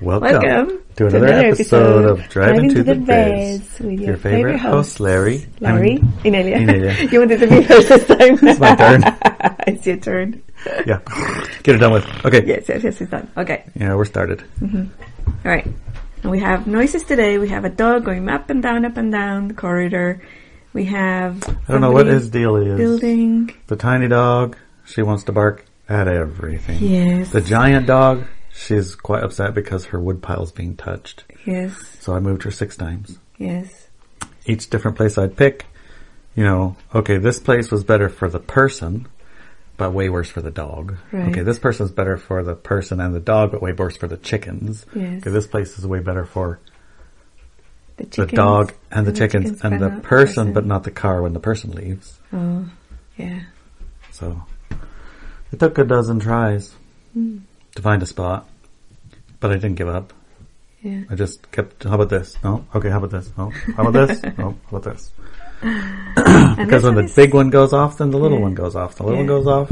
welcome, Welcome to another, episode, of Driving, to, the, Biz. with Your favorite host, Larry. Larry, I mean, Inelia. Inelia. you wanted to be first this time. It's my turn. it's your turn. yeah, get it done with. Okay, Yes, yes, yes, it's done. Okay, yeah, we're started. Mm-hmm. all right. And we have noises today. We have a dog going up and down, up and down the corridor. We have. I don't know what his deal is. Building. The tiny dog, she wants to bark at everything. Yes. The giant dog, she's quite upset because her wood pile's being touched. Yes. So I moved her six times. Yes. Each different place I'd pick, you know, okay, this place was better for the person, but way worse for the dog. Right. Okay, this person's better for the person and the dog, but way worse for the chickens. Yes. Okay, this place is way better for The, the dog and the chickens and but the not person, but not the car when the person leaves. Oh, yeah. So it took a dozen tries Hmm. To find a spot, but I didn't give up. Yeah. I just kept, how about this? No? Okay, how about this? No? How about this? No? How about this? Because when the big one goes off, then the little Yeah. one goes off. The little one goes off,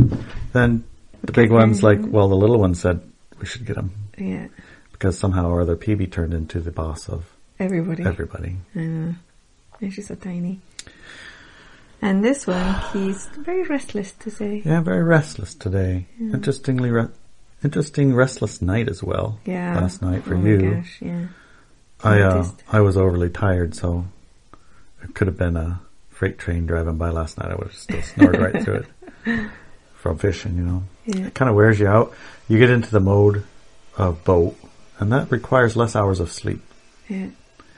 then the big one's mm-hmm. like, well, the little one said we should get him Yeah. because somehow or other PB turned into the boss of Everybody. everybody. I know. And she's so tiny. And this one, he's very restless today. Yeah, very restless today. Interestingly, re- interesting restless night as well. Yeah. Last night for oh you. gosh, yeah. I uh. I was overly tired, so it could have been a freight train driving by last night. I would have still snored right through it from fishing. You know, Yeah. it kind of wears you out. You get into the mode of boat, and that requires less hours of sleep. Yeah.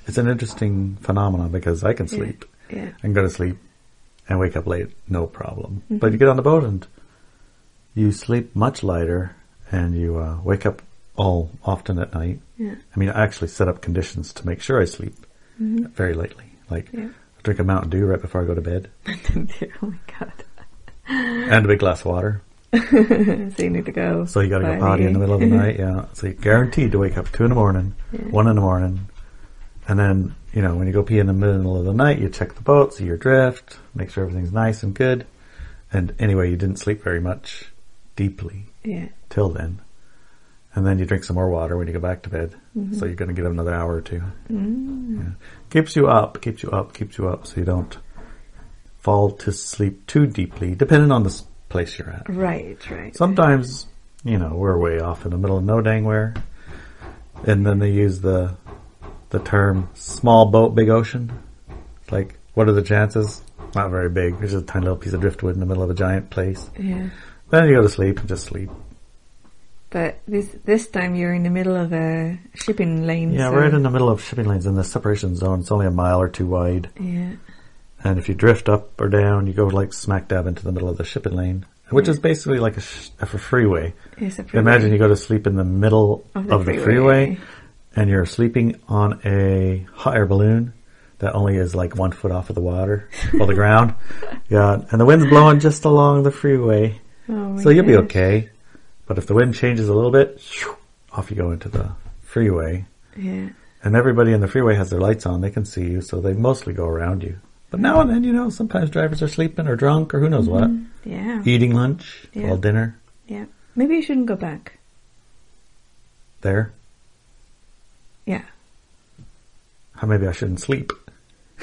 It's an interesting phenomenon because I can sleep Yeah. and go to sleep and wake up late, no problem. Mm-hmm. But you get on the boat and you sleep much lighter, and you uh, wake up all often at night. Yeah. I mean, I actually set up conditions to make sure I sleep very lately. Like, Yeah. I drink a Mountain Dew right before I go to bed, Mountain Dew, oh my god. and a big glass of water. so you need to go. So you got to go potty. in the middle of the night. Yeah, so you're guaranteed to wake up two in the morning, one in the morning, and then you know when you go pee in the middle of the night, you check the boat, see your drift, make sure everything's nice and good. And anyway, you didn't sleep very much deeply Yeah. till then. And then you drink some more water when you go back to bed. Mm-hmm. So you're going to get another hour or two. Mm. Yeah. Keeps you up, keeps you up, keeps you up so you don't fall to sleep too deeply, depending on the place you're at. Right, right. Sometimes, you know, we're way off in the middle of no dang where. And then they use the the term small boat, big ocean. It's Like, what are the chances? Not very big. There's just a tiny little piece of driftwood in the middle of a giant place. yeah. Then you go to sleep and just sleep. But this this time you're in the middle of a shipping lane. Yeah, so- right in the middle of shipping lanes in the separation zone. It's only a mile or two wide. Yeah. And if you drift up or down, you go like smack dab into the middle of the shipping lane, which is basically like a, sh- a freeway. It's a Imagine you go to sleep in the middle Of of the the, freeway. freeway. and you're sleeping on a hot air balloon that only is like one foot off of the water or the ground. Yeah, and the wind's blowing just along the freeway, Oh so you'll be okay. But if the wind changes a little bit, shoo, off you go into the freeway. Yeah. And everybody in the freeway has their lights on; they can see you, so they mostly go around you. But now and then, you know, sometimes drivers are sleeping or drunk or who knows what, mm-hmm. Yeah. eating lunch, Yeah. all dinner Yeah. Maybe you shouldn't go back. there. Yeah. How maybe I shouldn't sleep.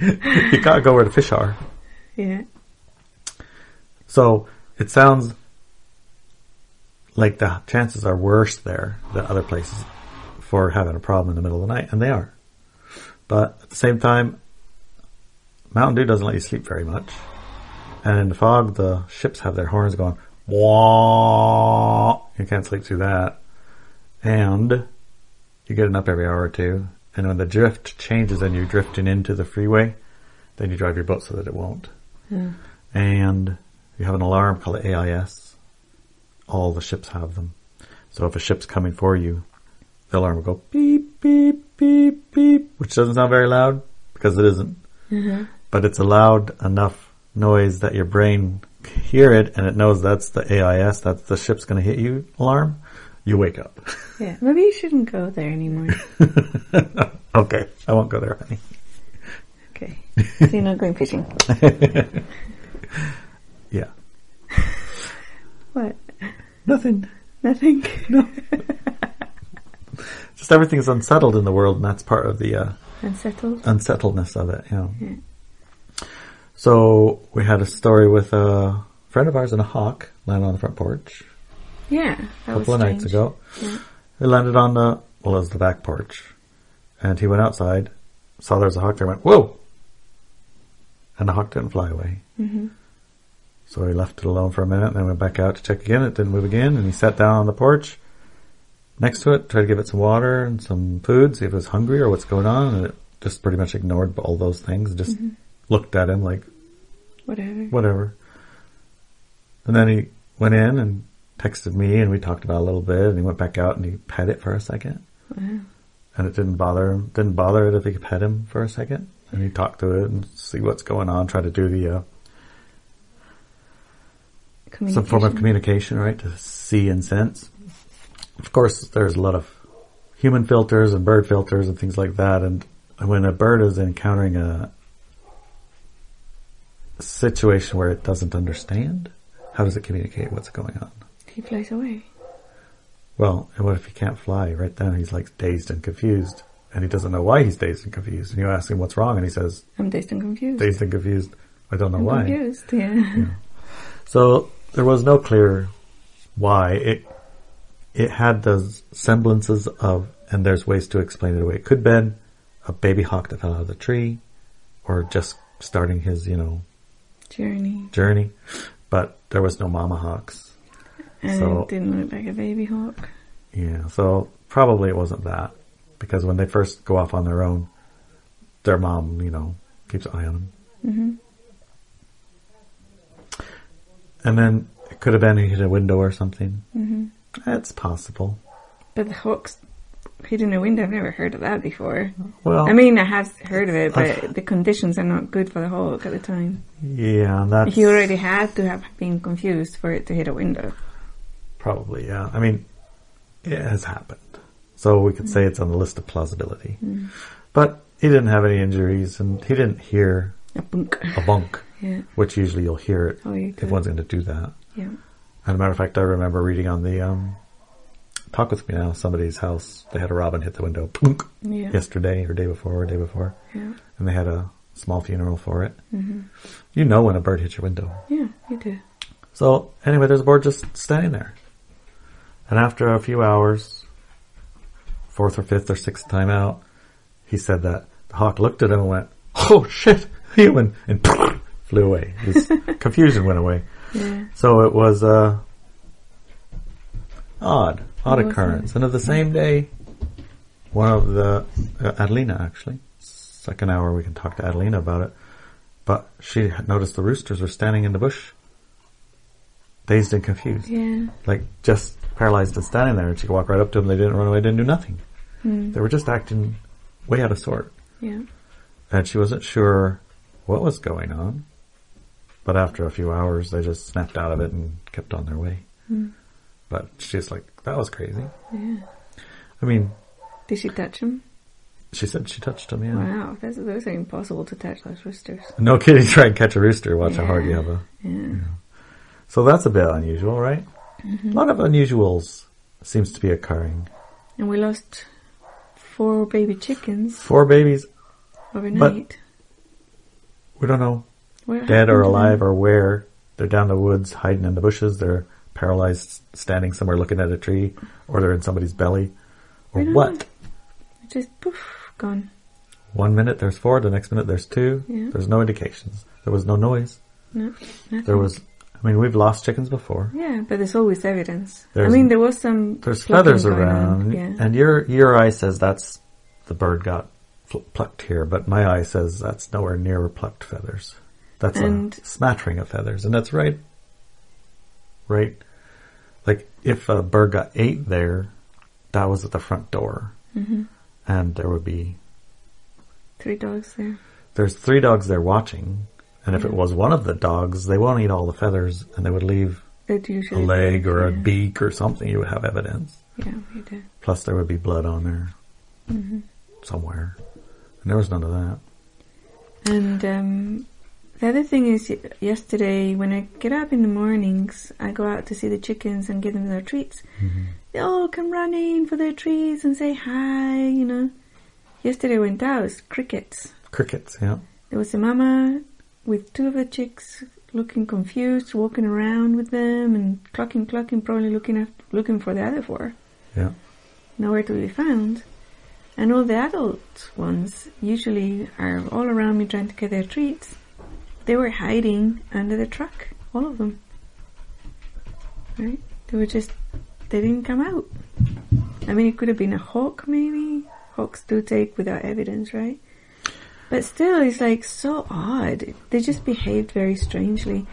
you gotta go where the fish are. Yeah. So it sounds like the chances are worse there than other places for having a problem in the middle of the night, and they are. But at the same time, Mountain Dew doesn't let you sleep very much. And in the fog, the ships have their horns going, wah. You can't sleep through that. And you're getting up every hour or two. And when the drift changes and you're drifting into the freeway, then you drive your boat so that it won't. And you have an alarm called the AIS. All the ships have them. So if a ship's coming for you, the alarm will go beep, beep, beep, beep, which doesn't sound very loud because it isn't. Mm-hmm. But it's a loud enough noise that your brain can hear it and it knows that's the AIS, that's the ship's going to hit you alarm. You wake up. Yeah. Maybe you shouldn't go there anymore. okay, I won't go there, honey. So you're not going fishing. Yeah. What? Nothing. Nothing. No. Just everything's unsettled in the world, and that's part of the uh, Unsettled. unsettledness of it. You know. Yeah. So we had a story with a friend of ours and a hawk land on the front porch Yeah, a couple of nights ago. Yeah. It landed on the well, it was the back porch, and he went outside, saw there was a hawk there, went whoa, and the hawk didn't fly away. hmm So he left it alone for a minute, and then went back out to check again. It didn't move again, and he sat down on the porch next to it, tried to give it some water and some food, see if it was hungry or what's going on, and it just pretty much ignored all those things, just Mm-hmm. looked at him like Whatever. whatever. And then he went in and texted me, and we talked about a little bit, and he went back out and he pet it for a second, Wow. and it didn't bother him. Didn't bother it if he could pet him for a second, and you talk to it and see what's going on, try to do the uh, some form of Communication. right? To see and sense. Of course, there's a lot of human filters and bird filters and things like that. And when a bird is encountering a situation where it doesn't understand, how does it communicate what's going on? He flies away. Well, and what if he can't fly? Right then, he's like dazed and confused, and he doesn't know why he's dazed and confused. And you ask him what's wrong, and he says, I'm dazed and confused. "Dazed and confused. I don't know I'm why." confused. Yeah. So there was no clear why. It it had those semblances of, and there's ways to explain it away. It could have been a baby hawk that fell out of the tree, or just starting his, you know, Journey. journey. But there was no mama hawks. And So- it didn't look like a baby hawk. Yeah, so probably it wasn't that. Because when they first go off on their own, their mom, you know, keeps an eye on them. hmm And then it could have been he hit a window or something. hmm It's possible. But the hawks hidden a window, I've never heard of that before. Well, I mean, I have heard of it, I've- but the conditions are not good for the hawk at the time. yeah, that's He already had to have been confused for it to hit a window. Probably, yeah. I mean, it has happened. So we could say it's on the list of plausibility. But he didn't have any injuries and he didn't hear A bunk. a bunk, Yeah. which usually you'll hear it Oh, you if one's going to do that. Yeah. As a matter of fact, I remember reading on the, um, Talk With Me Now, somebody's house, they had a robin hit the window plunk, Yeah. yesterday or day before or day before. Yeah. And they had a small funeral for it. hmm You know when a bird hits your window. Yeah, you do. So anyway, there's a bird just standing there. And after a few hours, fourth or fifth or sixth time out, he said that the hawk looked at him and went, "Oh shit, human!" and flew away. His confusion went away. Yeah. So it was uh, odd, odd occurrence. And of the same day, one of the uh, Adelina actually, second hour we can talk to Adelina about it. But she had noticed the roosters were standing in the bush, dazed and confused, Yeah. like just paralyzed and standing there. And she could walk right up to them. They didn't run away. Didn't do nothing. Mm. They were just acting way out of sort, Yeah. and she wasn't sure what was going on. But after a few hours, they just snapped out of it and kept on their way. Mm. But she's like, that was crazy. Yeah. I mean, Did she touch him? she said she touched him, yeah. Wow, those, those are impossible to touch, those roosters. No kidding, try and catch a rooster, watch how hard you have a. Yeah. So that's a bit unusual, right? Mm-hmm. A lot of unusuals seems to be occurring. And we lost four baby chickens Four babies, overnight. But we don't know, Where dead or happened to them? alive or where. They're down the woods, hiding in the bushes. They're paralyzed, standing somewhere looking at a tree, or they're in somebody's belly, or what? Just poof, gone. One minute there's four, the next minute there's two. Yeah. There's no indications. There was no noise. No, nothing. There was, I mean, we've lost chickens before. Yeah, but there's always evidence. There's- I mean, there was some. There's feathers on, around, Yeah. and your your eye says that's the bird got fl- plucked here, but my eye says that's nowhere near plucked feathers. That's And- a smattering of feathers, and that's right. Right, like if a bird got ate there, that was at the front door, hmm and there would be Three dogs there. there's three dogs there watching, and if it was one of the dogs, they won't eat all the feathers, and they would leave They'd a usually. leg or a yeah. beak or something. You would have evidence. Yeah, we do. Plus, there would be blood on there hmm somewhere, and there was none of that. And um, the other thing is, y- yesterday when I get up in the mornings, I go out to see the chickens and give them their treats. They all come running for their treats and say hi, you know. Yesterday I went out, it was crickets. Crickets, yeah. There was a mama with two of the chicks looking confused, walking around with them and clucking, clucking, probably looking after, looking for the other four. Yeah. Nowhere to be found. And all the adult ones usually are all around me trying to get their treats. They were hiding under the truck, all of them. Right? They were just, they didn't come out. I mean, it could have been a hawk maybe. Hawks do take without evidence, right? But still, it's like so odd. They just behaved very strangely.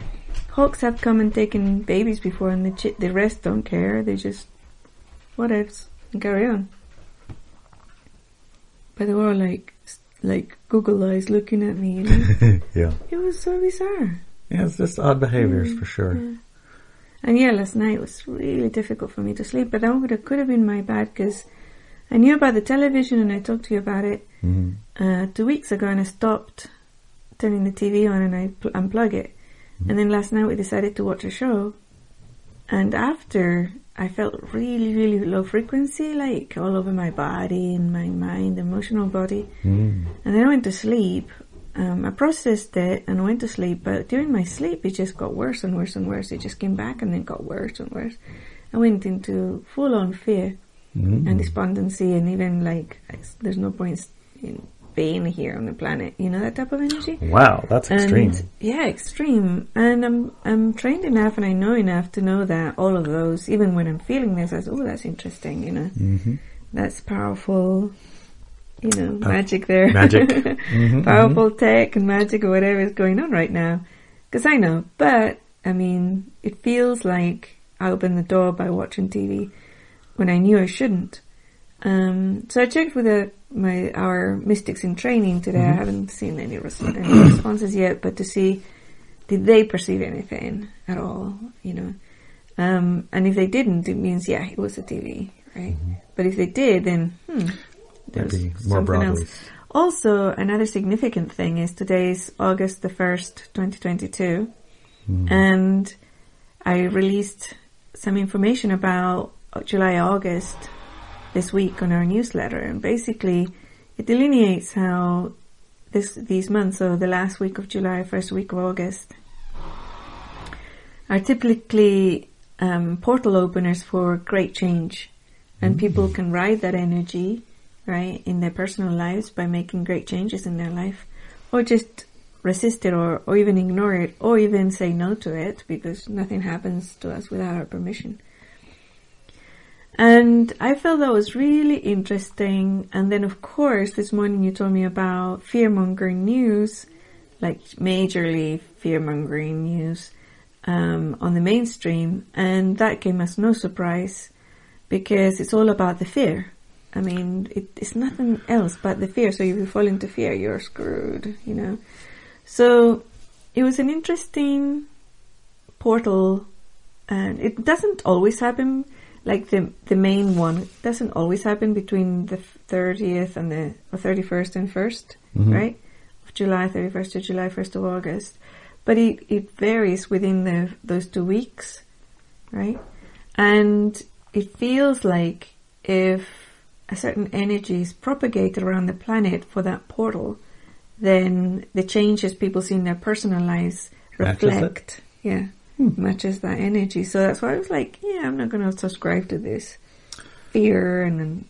Hawks have come and taken babies before, and the chi- the rest don't care. They just what else and carry on. But they were all like like Google eyes looking at me. You know? yeah. it was so bizarre. Yeah, it's just odd behaviors for sure. Mm, yeah. And yeah, last night was really difficult for me to sleep. But that would have, could have been my bad because I knew about the television and I talked to you about it Mhm. uh, two weeks ago and I stopped turning the TV on and I pl- unplug it. And then last night we decided to watch a show. And after I felt really, really low frequency, like all over my body and my mind, emotional body. Mm. And then I went to sleep. Um, I processed it and went to sleep, but during my sleep it just got worse and worse and worse. It just came back and then got worse and worse. I went into full on fear Mm. and despondency and even like there's no point in being here on the planet. You know that type of energy? Wow, that's extreme. and yeah extreme. And i'm i'm trained enough and i know enough to know that all of those even when i'm feeling this i say oh that's interesting you know? Hmm that's powerful you know magic there. magic. Mhm, powerful tech and magic or whatever is going on right now. Because i know but i mean it feels like i opened the door by watching tv when i knew i shouldn't. Um, so i checked with the, my our mystics in training today. I Mhm. haven't seen any, res- any responses yet but to see did they perceive anything at all you know? Um, and if they didn't it means yeah it was a tv right? But if they did then hmm there was more something else. Also, another significant thing is today's August the 1st, 2022, Mm. and I released some information about July, August this week on our newsletter, and basically it delineates how this, these months, so the last week of July, first week of August, are typically um, portal openers for great change. And people can ride that energy, right, in their personal lives by making great changes in their life. Or just resist it or, or even ignore it or even say no to it because nothing happens to us without our permission. And I felt that was really interesting. And then of course this morning you told me about fear mongering news, like majorly fear mongering news, um, on the mainstream. And that came as no surprise because it's all about the fear. I mean, it, it's nothing else but the fear. So if you fall into fear, you're screwed, you know. So it was an interesting portal, and it doesn't always happen. Like the the main one doesn't always happen between the thirtieth and the or thirty first and 1st Mhm. right? Of July thirty first to July first of August, but it it varies within the those two weeks, right? And it feels like if a certain energy is propagated around the planet for that portal, then the changes people see in their personal lives reflect, yeah, matches that energy. So that's why I was like, yeah, I'm not going to subscribe to this fear and, and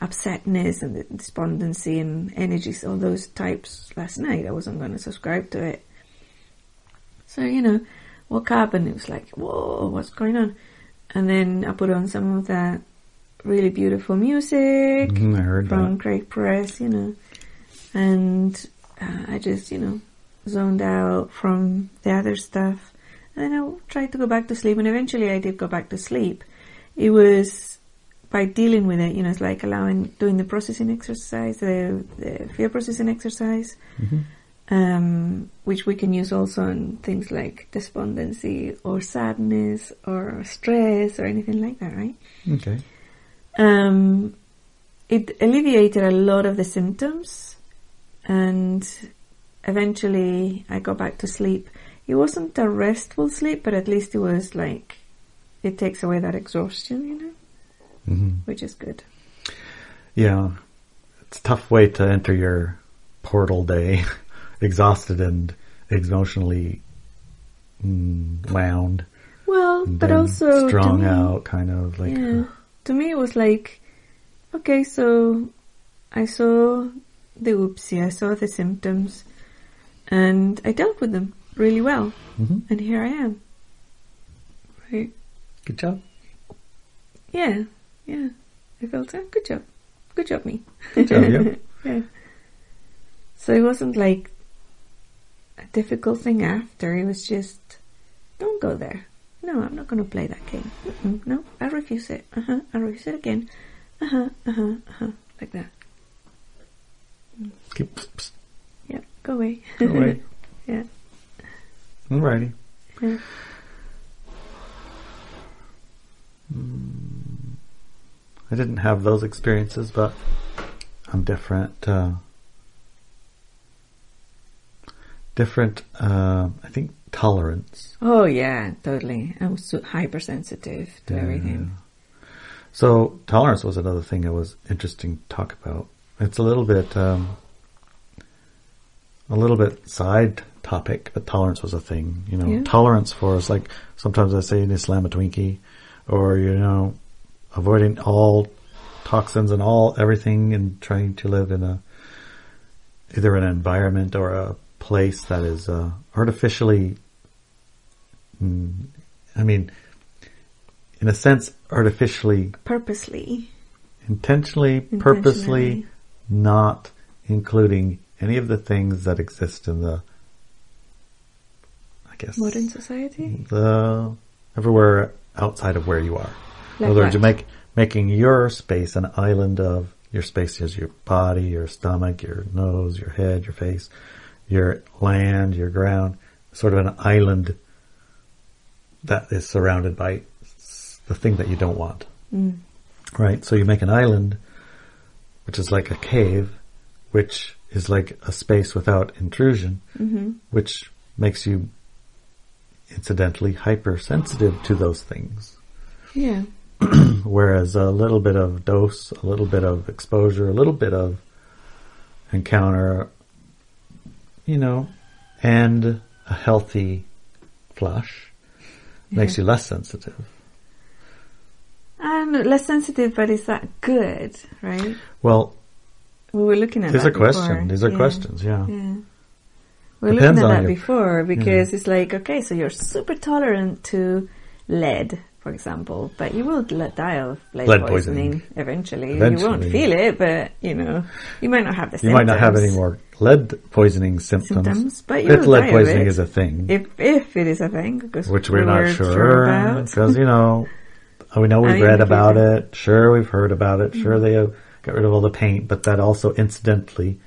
upsetness and despondency and energies, all those types last night. I wasn't going to subscribe to it. So, you know, woke up and it was like, whoa, what's going on? And then I put on some of that really beautiful music Mhm, heard from that. Craig Pruess, you know, and uh, I just, you know, zoned out from the other stuff. And then I tried to go back to sleep, and eventually I did go back to sleep. It was by dealing with it, you know, it's like allowing, doing the processing exercise, the, the fear processing exercise, Mhm. um, which we can use also on things like despondency or sadness or stress or anything like that, right? Okay. um, it alleviated a lot of the symptoms and eventually I got back to sleep. It wasn't a restful sleep, but at least it was like it takes away that exhaustion, you know, hmm which is good. Yeah, it's a tough way to enter your portal day, exhausted and emotionally mm, wound, Well, but also strung me- out, kind of like. yeah, to me it was like, okay, so I saw the oopsie, I saw the symptoms, and I dealt with them really well, Mhm. and here I am. Right. Good job. Yeah, yeah. I felt, oh, good job. Good job, me. Good job, yeah. yeah. So it wasn't like a difficult thing after. It was just, don't go there. No, I'm not going to play that game. Mm-mm, no, I refuse it. Uh huh. I refuse it again. Uh huh. Uh huh. Uh huh. Like that. Keep. psst, Yeah. Go away. Go away. yeah. Alrighty. Yeah. I didn't have those experiences, but I'm different. Uh, different. Uh, I think tolerance. Oh yeah, totally. I was so hypersensitive to everything. So tolerance was another thing that was interesting to talk about. It's a little bit, um, a little bit side topic, but tolerance was a thing. You know, Yeah. tolerance for us. Like sometimes I say in Islam a Twinkie, or you know, avoiding all toxins and all everything, and trying to live in a either an environment or a place that is uh, artificially. Mm, I mean, in a sense, artificially Purposely. intentionally, purposely not including any of the things that exist in the, I guess, Modern society? the everywhere outside of where you are. in Like other words, you make making your space an island of your space is your body, your stomach, your nose, your head, your face, your land, your ground, sort of an island that is surrounded by the thing that you don't want. Mm. Right. So you make an island, which is like a cave, which is like a space without intrusion, hmm which makes you incidentally hypersensitive to those things. Yeah. Whereas a little bit of dose, a little bit of exposure, a little bit of encounter, you know, and a healthy flush makes you less sensitive. And less sensitive, but is that good, right? Well, We were looking at these are questions. These are Yeah. questions, yeah. Yeah. We were Depends looking at that your- before because it's like, okay, so you're super tolerant to lead, for example, but you will let die of lead, Lead poisoning, poisoning. eventually. You won't feel it, but, you know, you might not have the same. You might not have any more lead poisoning symptoms. Symptoms, but you if lead poisoning it. is a thing, If, if it is a thing, because which we're we not were sure about. because you know we know we've mean, read about Mm-hmm. it. Sure, we've heard about it. Sure, they have got rid of all the paint, but that also incidentally,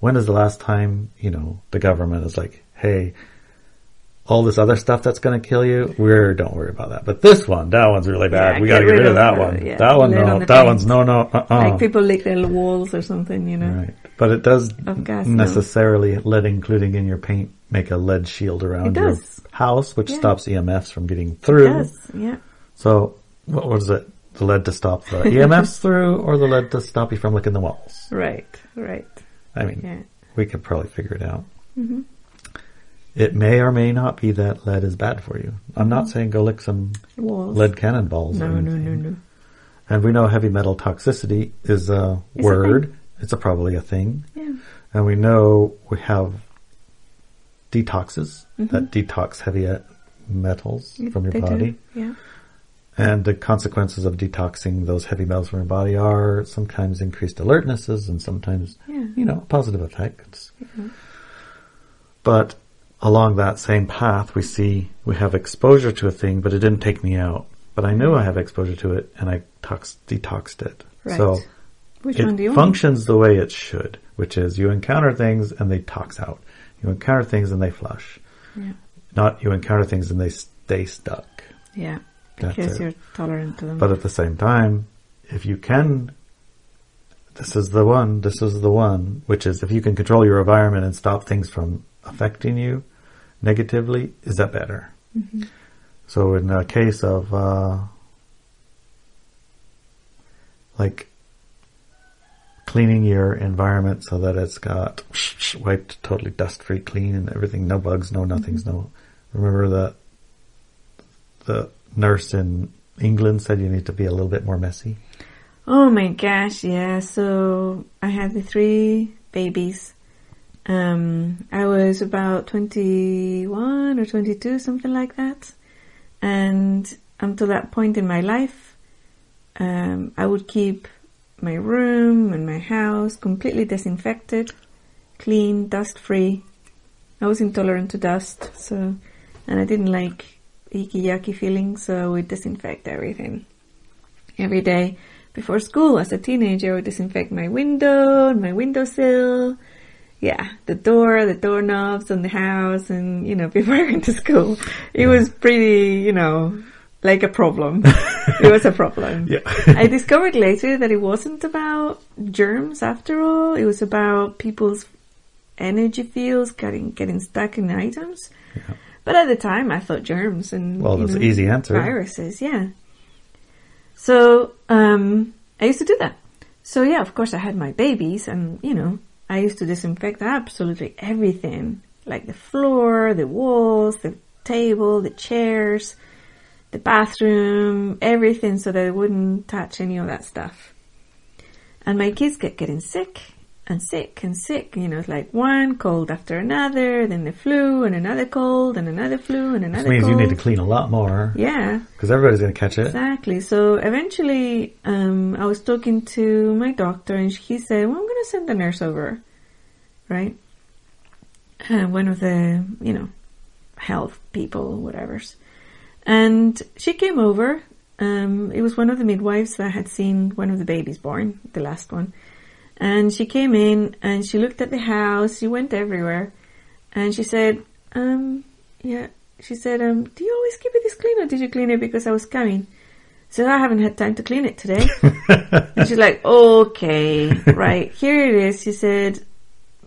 when is the last time you know the government is like, hey. All this other stuff that's going to kill you, we're don't worry about that. But this one, that one's really bad. Yeah, we got to get rid of that one. yeah, that one, lid on no. That one's no, no. Uh-uh. Like people lick their walls or something, you know. Right. But it does gas, necessarily let including in your paint make a lead shield around your house, which Yeah. stops EMFs from getting through. Yes, yeah. So what was it? The lead to stop the EMFs through or the lead to stop you from licking the walls? Right, right. I mean, Yeah. we could probably figure it out. hmm It may or may not be that lead is bad for you. I'm not saying go lick some Walls. lead cannonballs No, no, no, no. And we know heavy metal toxicity is a It's a word. it's a probably a thing. Yeah. And we know we have detoxes Mhm. that detox heavy metals from your They do, body. Yeah. And the consequences of detoxing those heavy metals from your body are sometimes increased alertnesses and sometimes, Yeah. you know, positive effects. Yeah. But along that same path, we see we have exposure to a thing, but it didn't take me out. But I knew I have exposure to it and I tox- detoxed it. Right. So Which one do you it want? functions the way it should, which is you encounter things and they tox out. You encounter things and they flush. Yeah. Not you encounter things and they stay stuck. Yeah. Because you're tolerant to them. But at the same time, if you can, this is the one, this is the one, which is if you can control your environment and stop things from affecting you negatively, is that better? So in a case of, uh, like cleaning your environment so that it's got wiped totally dust free clean and everything, no bugs, no nothings, no, remember that the nurse in England said you need to be a little bit more messy? Oh my gosh, yeah. So I had the three babies. Um, I was about 21 or 22, something like that. And until that point in my life, um, I would keep my room and my house completely disinfected, clean, dust free. I was intolerant to dust, so, and I didn't like icky yucky feelings, so we disinfect everything every day. Before school, as a teenager, I would disinfect my window and my windowsill. Yeah, the door, the doorknobs on the house, and you know, before I went to school, it was pretty, you know, like a problem. it was a problem. Yeah. I discovered later that it wasn't about germs after all. It was about people's energy fields getting getting stuck in items. But at the time, I thought germs and Well, that's know, the easy answer. Viruses, yeah. So um, I used to do that. So yeah, of course, I had my babies, and you know, I used to disinfect absolutely everything, like the floor, the walls, the table, the chairs, the bathroom, everything, so that I wouldn't touch any of that stuff. And my kids kept getting sick and sick and sick. You know, it's like one cold after another, then the flu and another cold and another flu and another Which means cold. you need to clean a lot more yeah, because everybody's going to catch it. Exactly. So eventually, um, I was talking to my doctor, and he said, "Well, I'm going to send a nurse over, right? Uh, one of the, you know, health people, whatever's." And she came over. Um, it was one of the midwives that had seen one of the babies born, the last one. And she came in and she looked at the house. She went everywhere, and she said, um, "Yeah." She said, um, "Do you always keep it this clean, or did you clean it because I was coming?" So I haven't had time to clean it today. and she's like, "Okay, right here it is." She said,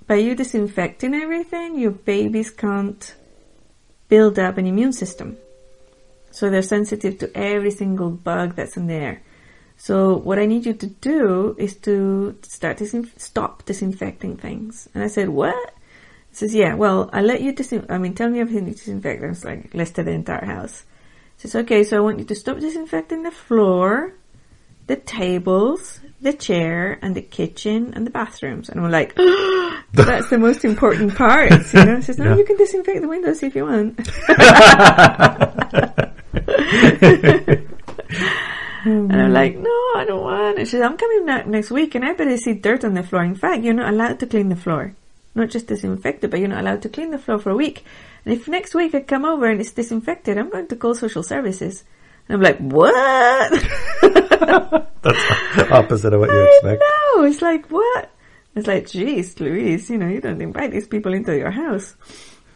"By you disinfecting everything, your babies can't build up an immune system, so they're sensitive to every single bug that's in there." So what I need you to do is to start disin- stop disinfecting things. And I said, what? He says, yeah, well, I let you disin- I mean, tell me everything you disinfect. I was like, listed the entire house. He says, okay, so I want you to stop disinfecting the floor, the tables, the chair, and the kitchen, and the bathrooms. And I'm like, that's the most important part. You know, he says, no, Yeah. you can disinfect the windows if you want. Mm-hmm. And I'm like, no, I don't want it. She says, I'm coming next week and I better see dirt on the floor. In fact, you're not allowed to clean the floor. Not just disinfect it, but you're not allowed to clean the floor for a week. And if next week I come over and it's disinfected, I'm going to call social services. And I'm like, what? That's the opposite of what you expect. no, it's like, what? It's like, geez, Louise, you know, you don't invite these people into your house.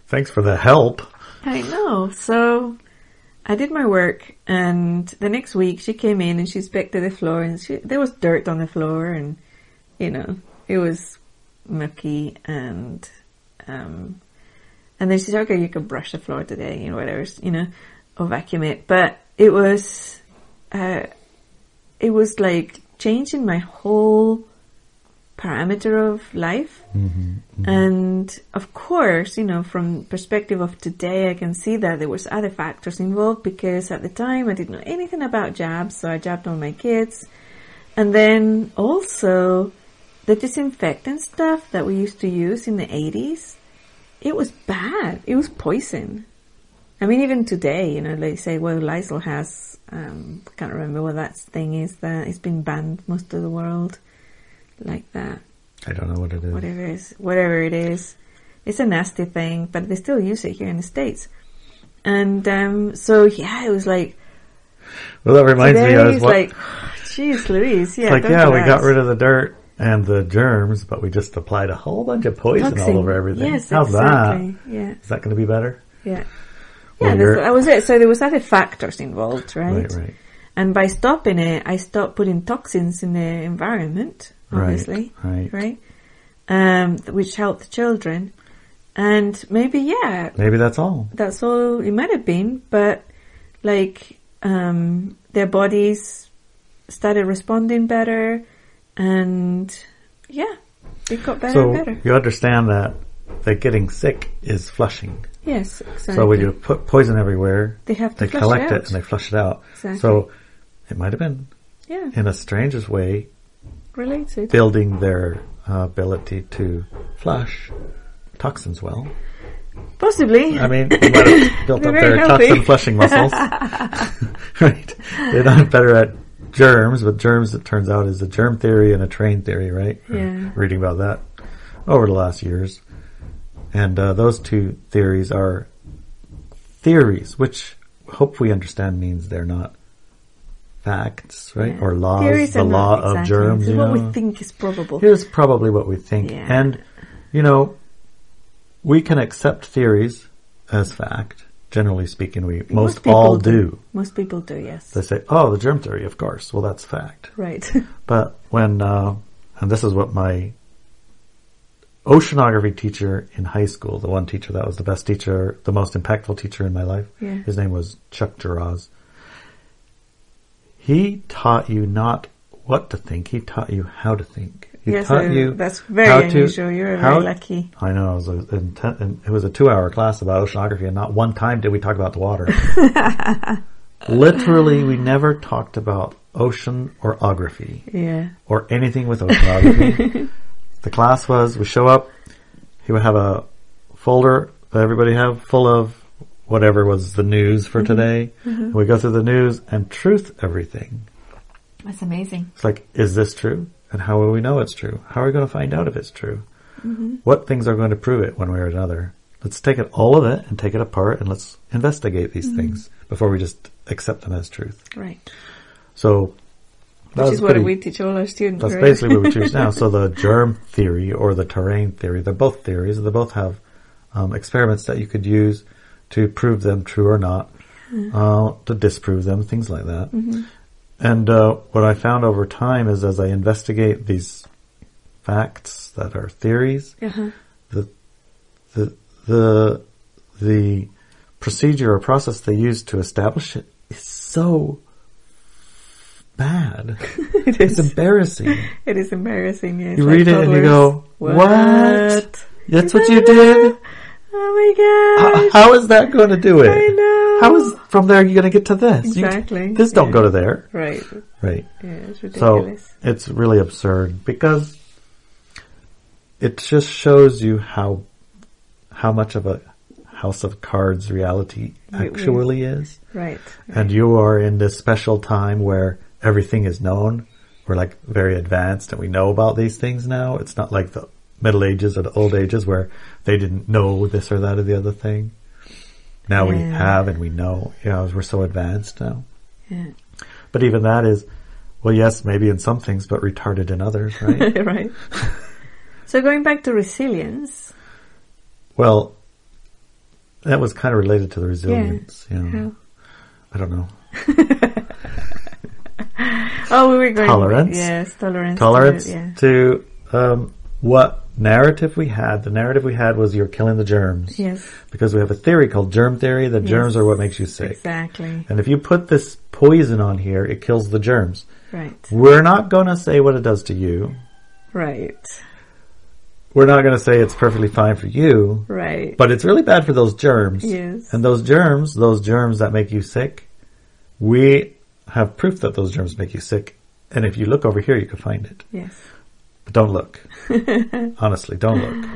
Thanks for the help. I know. So I did my work, and the next week she came in and she inspected the floor, and she, there was dirt on the floor, and you know it was mucky, and um, and then she said, "Okay, you can brush the floor today, you know, whatever, you know, or vacuum it." But it was, uh, it was like changing my whole parameter of life. And of course, you know, from perspective of today, I can see that there was other factors involved because at the time I didn't know anything about jabs, so I jabbed all my kids. And then also the disinfectant stuff that we used to use in the 80s, it was bad. It was poison. I mean, even today, you know, they say, well, Lysol has, um, can't remember what that thing is that it's been banned most of the world like that I don't know what it is. whatever it is, whatever it is. It's a nasty thing, but they still use it here in the States. And um, so, yeah, it was like, Well, that reminds me. I was like, jeez Louise, yeah. it's like, yeah, we that. got rid of the dirt and the germs, but we just applied a whole bunch of poison all over everything. Yes, How's exactly. Yeah, Is that going to be better? yeah. Well, Yeah, that was it. So there was other factors involved, right? Right, right. And by stopping it, I stopped putting toxins in the environment, obviously, right. right? Um, which helped the children, and maybe yeah, Maybe that's all. that's all it might have been, but like um, their bodies started responding better, and yeah, it got better so and better. you understand that that getting sick is flushing. Yes, exactly. So when you put poison everywhere, they have to they collect it, it, and they flush it out. Exactly. So it might have been, yeah, in a strangest way, related. building their uh, ability to flush toxins well. Possibly. I mean, they might have built up their healthy. toxin flushing muscles. right. They're not better at germs, but germs, it turns out, is a germ theory and a terrain theory, right? Yeah. Reading about that over the last years. And uh, those two theories are theories, which hope we understand means they're not facts, right? Yeah. Or laws, Theories the law not of exactly. germs. This is what know? we think is probable. Here's probably what we think. Yeah. And, you know, we can accept theories as fact. Generally speaking, we most, people all do. Most people do, yes. They say, oh, the germ theory, of course. Well, that's fact. right. But when, uh, and this is what my oceanography teacher in high school, the one teacher that was the best teacher, the most impactful teacher in my life, Yeah. his name was Chuck Giraz. He taught you not what to think, he taught you how to think. He yes, taught you that's very how to- unusual. You're how- very lucky. I know it was, a, it was a two-hour class about oceanography, and not one time did we talk about the water. Literally, we never talked about ocean or ography Yeah. or anything with oceanography. the class was we show up. He would have a folder that everybody have full of whatever was the news for mm-hmm. today. And we go through the news and truth everything. That's amazing. It's like, is this true? And how will we know it's true? How are we going to find out if it's true? Mm-hmm. What things are going to prove it one way or another? Let's take it, all of it, and take it apart, and let's investigate these things before we just accept them as truth. Right. So, Which is what we teach all our students. That's right? basically what we teach now. So the germ theory or the terrain theory, they're both theories, they both have um, experiments that you could use to prove them true or not, uh, to disprove them, things like that. And uh, what I found over time is as I investigate these facts that are theories, uh-huh. the the the the procedure or process they use to establish it is so bad. it It's is. embarrassing. It is embarrassing. It's You like read it and you go, "What? That's what you did? Oh my How, gosh. how is that going to do it? I know. How is from there you going to get to this? You- Exactly. this don't Yeah. go to there, Right. right? Yeah, it's So it's really absurd because it just shows you how how much of a house of cards reality actually is. right. And you are in this special time where everything is known. We're like very advanced and we know about these things now. It's not like the Middle Ages or the Old Ages where they didn't know this or that or the other thing. Now we have and we know. You know, we're so advanced now. Yeah. But even that is, well, yes, maybe in some things, but retarded in others, right? right. So going back to resilience, well, that was kind of related to the resilience. You know? I don't know. Oh, we were going Tolerance. Yes, tolerance. Tolerance To, yeah. to um, what narrative we had. The narrative we had was you're killing the germs. Yes. Because we have a theory called germ theory. The germs are what makes you sick. Exactly. And if you put this poison on here, it kills the germs. Right. We're not going to say what it does to you. Right. We're not going to say it's perfectly fine for you. Right. But it's really bad for those germs. Yes. And those germs, those germs that make you sick, we have proof that those germs make you sick. And if you look over here, you can find it. yes. But don't look. Honestly, don't look.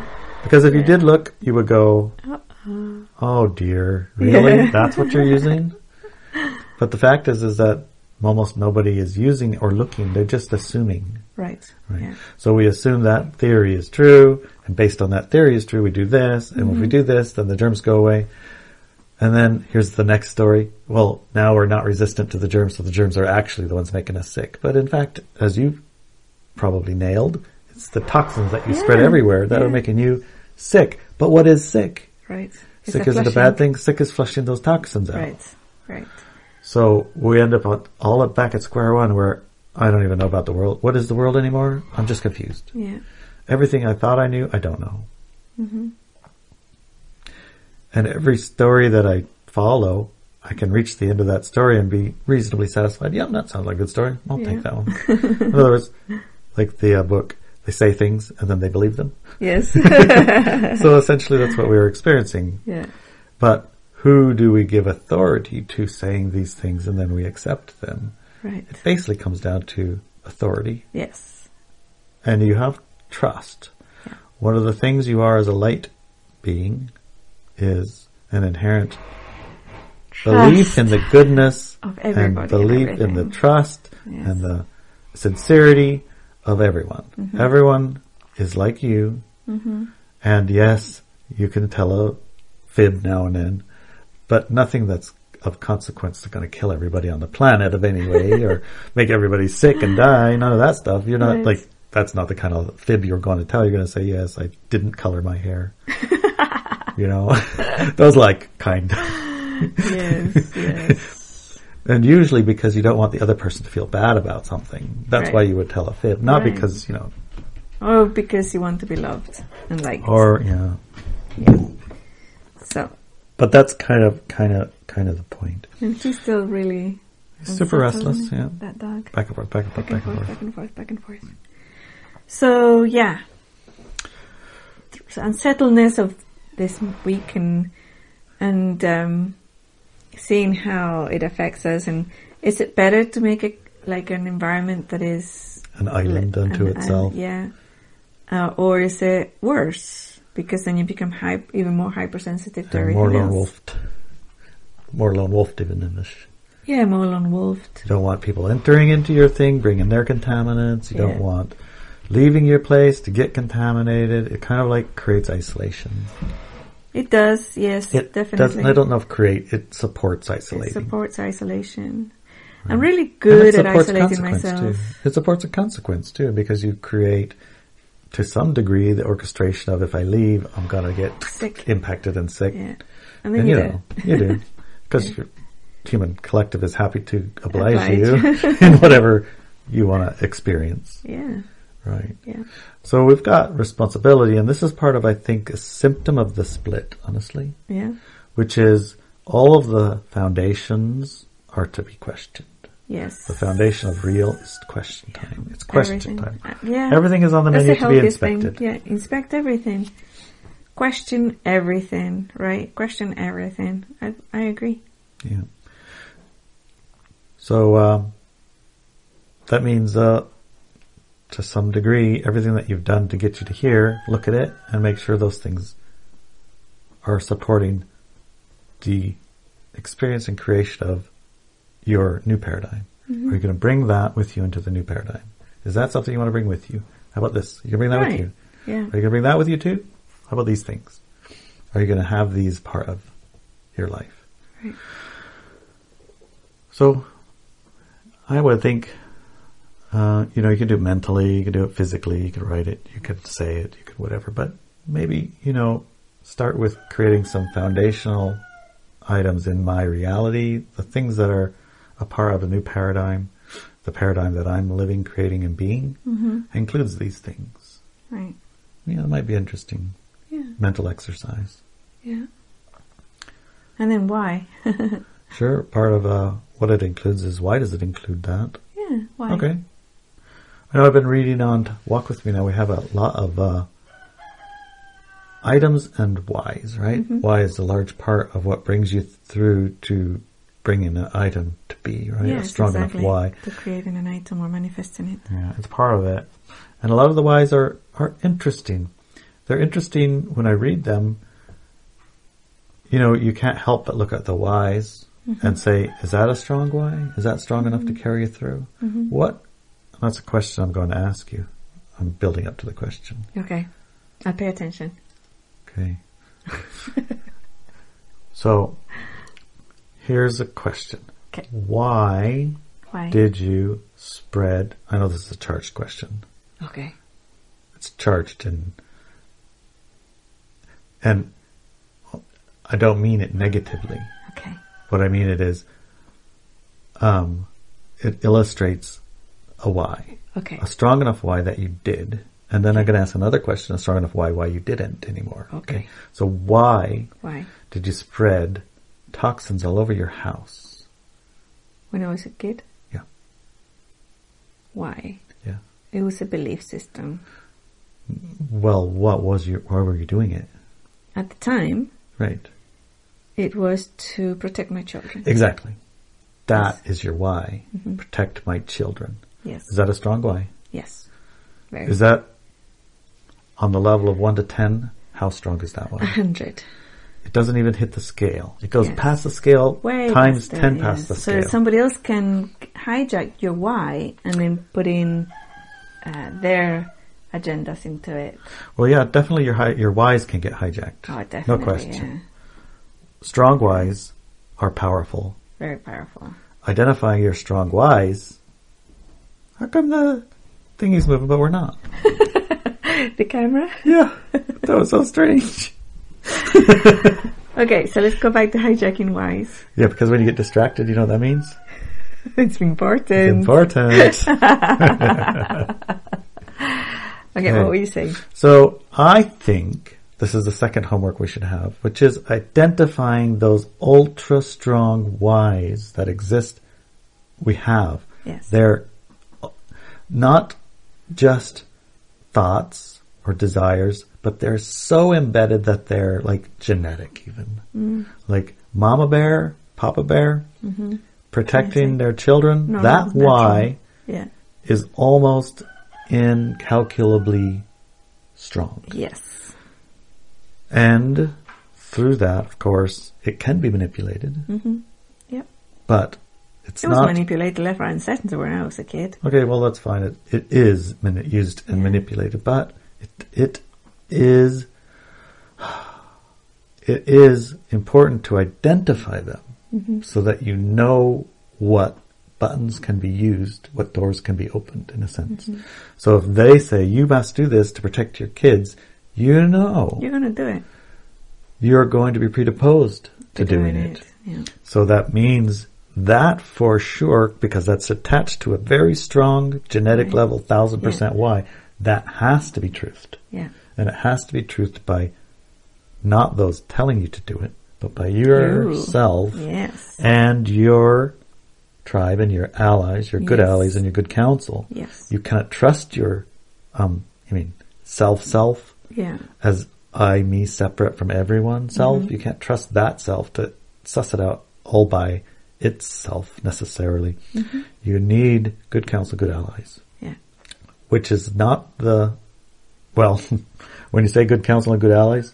Because if you did look, you would go, Uh-uh. oh dear, really? Yeah. That's what you're using? But the fact is, is that almost nobody is using or looking. They're just assuming. Right. Right. Yeah. So we assume that theory is true, and based on that theory is true, we do this, and if we mm-hmm. do this, then the germs go away. And then here's the next story. Well, now we're not resistant to the germs, so the germs are actually the ones making us sick. But in fact, as you probably nailed, it's the toxins that you spread everywhere that are making you sick. But what is sick? Right. Sick isn't a bad thing. Sick is flushing those toxins out. Right. Right. So we end up all up back at square one where I don't even know about the world. What is the world anymore? I'm just confused. Yeah. Everything I thought I knew, I don't know. hmm And every story that I follow, I can reach the end of that story and be reasonably satisfied. Yeah, that sounds like a good story. I'll Yeah. take that one. In other words, like the uh, book, they say things and then they believe them. Yes. so essentially that's what we were experiencing. yeah. But who do we give authority to saying these things and then we accept them? Right. It basically comes down to authority Yes. and you have trust. Yeah. One of the things you are as a light being is an inherent belief in the goodness of and belief and in the trust Yes. and the sincerity of everyone. Mhm. Everyone is like you, Mhm. and yes, you can tell a fib now and then, but nothing that's of consequence that's going to kill everybody on the planet of any way or make everybody sick and die. None of that stuff. You're not Right. like that's not the kind of fib you're going to tell. You're going to say, "Yes, I didn't color my hair." you know, those like kind. yes. Yes. And usually because you don't want the other person to feel bad about something. That's Right. why you would tell a fib, not Right. because you know, Or because you want to be loved and liked. or yeah. yeah. So, But that's kind of, kind of, kind of the point. and he's still really Super restless, yeah. That dog. Back and forth, back and forth, Back and back and forth, forth. back and forth, back and forth. So yeah, so unsettledness of this week and and um, seeing how it affects us, and is it better to make it like an environment that is An island li- unto an itself. island, yeah, uh, or is it worse because then you become hype, even more hypersensitive to And everything more lone else? wolfed. More lone wolfed even in this. Yeah, more lone wolfed. You don't want people entering into your thing, bringing their contaminants. You Yeah. don't want leaving your place to get contaminated. It kind of like creates isolation. It does, yes, It definitely. doesn't, I don't know if create, it supports isolation. It supports isolation. I'm really good at isolating myself. Too. It supports a consequence too because you create to some degree the orchestration of if I leave, I'm going to get Sick. impacted and sick. Yeah. And then And you, you do. know, you do. Because your human collective is happy to oblige, Oblige. you in whatever you want to experience. Yeah. Right. Yeah. So we've got responsibility, and this is part of, I think, a symptom of the split, honestly, Yeah. which is all of the foundations are to be questioned. Yes. The foundation of real is question time. It's question Everything. time. Uh, yeah. Everything is on the That's menu the to be inspected. thing. Yeah. Inspect everything. Question everything, right? Question everything. I, I agree. Yeah. So um, that means, uh, to some degree, everything that you've done to get you to here, look at it and make sure those things are supporting the experience and creation of your new paradigm. Mm-hmm. Are you going to bring that with you into the new paradigm? Is that something you want to bring with you? How about this? You can bring that with you. Yeah. Are you going to bring that with you too? How about these things? Are you going to have these part of your life? Right. So, I would think, uh, you know, you can do it mentally, you can do it physically, you can write it, you could say it, you could whatever, but maybe, you know, start with creating some foundational items in my reality, the things that are a part of a new paradigm, the paradigm that I'm living, creating, and being, hmm includes these things. Right. Yeah, it might be interesting Yeah. mental exercise. Yeah. And then why? Sure, part of uh, what it includes is why does it include that? yeah. Why? Okay. I know I've been reading on Walk With Me now. We have a lot of uh, items and whys, right? Mhm. Why is a large part of what brings you through to bringing an item to be, right? a Yes, strong exactly. enough why. To creating an item or manifesting it. Yeah, it's part of it. And a lot of the whys are, are interesting. They're interesting when I read them. You know, you can't help but look at the whys Mm-hmm. and say, is that a strong why? Is that strong enough to carry you through? Mhm. What? That's a question I'm going to ask you. I'm building up to the question. Okay. I'll pay attention. Okay. so, here's a question. Okay. Why Why? did you spread? I know this is a charged question. okay. It's charged and and I don't mean it negatively. Okay. What I mean it is, um, it illustrates a why, Okay. a strong enough why that you did, and then I'm going to ask another question, a strong enough why why you didn't anymore. Okay. So why Why? did you spread toxins all over your house? When I was a kid? Yeah. Why? Yeah. It was a belief system. Well, what was your? Why were you doing it? At the time, Right. it was to protect my children. Exactly. That Yes. is your why. Mhm. Protect my children. Yes. Is that a strong why? Yes. Very. Is that on the level of one to ten? How strong is that a one? hundred? It doesn't even hit the scale. It goes Yes. past the scale Way times past ten yes. past the So scale. that somebody else can hijack your why and then put in uh, their agendas into it. well, yeah, definitely your hi- your whys can get hijacked. Oh, definitely. no question. Yeah. Strong whys are powerful. Very powerful. Identifying your strong whys. How come the thingy's moving, but we're not? the camera? Yeah, that was so strange. Okay, so let's go back to hijacking wise. Yeah, because when you get distracted, you know what that means? it's important. It's important. Okay, Okay. what were you saying? So I think this is the second homework we should have, which is identifying those ultra strong whys that exist. We have. Yes. They're not just thoughts or desires, but they're so embedded that they're like genetic even. Mm. Like mama bear, papa bear, Mm-hmm. protecting Amazing. their children. No, that natural. why Yeah. is almost incalculably strong. Yes. And through that, of course, it can be manipulated, Mm-hmm. Yep. but it's It was not. manipulated left, right, and center when I was a kid. okay, well, that's fine. It, it is mani- used and Yeah. manipulated, but it, it is, it is important to identify them Mm-hmm. so that you know what buttons can be used, what doors can be opened in a sense. Mm-hmm. So if they say you must do this to protect your kids, you know You're gonna do it. you're going to be predisposed to doing it. Yeah. So that means that for sure, because that's attached to a very strong genetic Right. level, thousand percent why. that has to be truthed. Yeah. And it has to be truthed by not those telling you to do it, but by yourself Yes. and your tribe and your allies, your good Yes. allies and your good counsel. Yes. You cannot trust your, um, I mean, self, self Yeah. as I, me, separate from everyone self. Mhm. You can't trust that self to suss it out all by itself necessarily. Mhm. You need good counsel, good allies, Yeah. which is not the, well, when you say good counsel and good allies,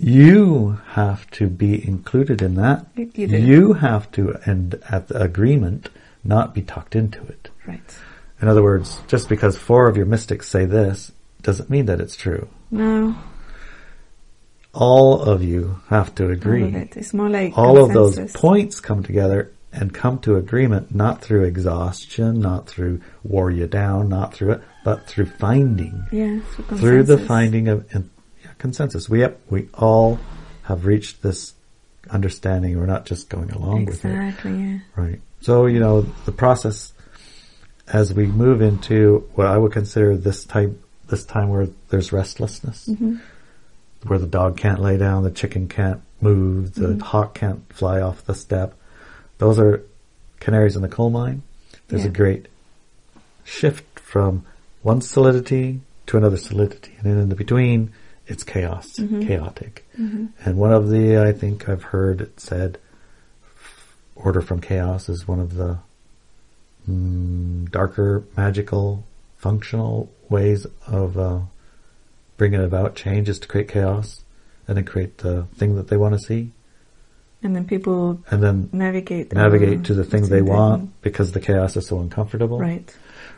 you have to be included in that. You you. You have to, and at the agreement, not be tucked into it. Right. In other words, just because four of your mystics say this doesn't mean that it's true. No. All of you have to All agree. of it. It's more like All of those points come together and come to agreement, not through exhaustion, not through wore you down, not through it, but through finding. Yeah. Through the finding of and, yeah, consensus. We, we all have reached this understanding. We're not just going along with it. Exactly. Yeah. Right. So, you know, the process as we move into what I would consider this type, this time where there's restlessness, hmm where the dog can't lay down, the chicken can't move, the Mhm. hawk can't fly off the step. Those are canaries in the coal mine. There's a great shift from one solidity to another solidity. And then in the between, it's chaos, Mhm. chaotic. hmm And one of the, I think I've heard it said, order from chaos is one of the mm, darker, magical, functional ways of uh, bringing about change is to create chaos and then create the thing that they want to see And then people and then navigate. navigate to the thing they want because the chaos is so uncomfortable. Right.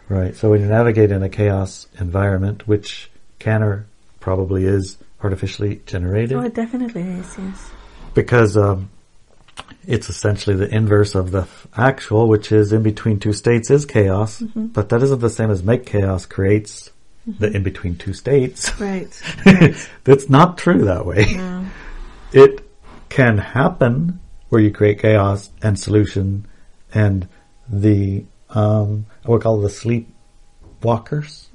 Right. So when you navigate in a chaos environment, which can or probably is artificially generated, Oh, it definitely is. Yes. because um, it's essentially the inverse of the actual, which is in between two states is chaos, Mhm. but that isn't the same as make chaos creates the in between two states. Right. right. That's not true that way. no. It can happen where you create chaos and solution and the um, what we call the sleep walkers,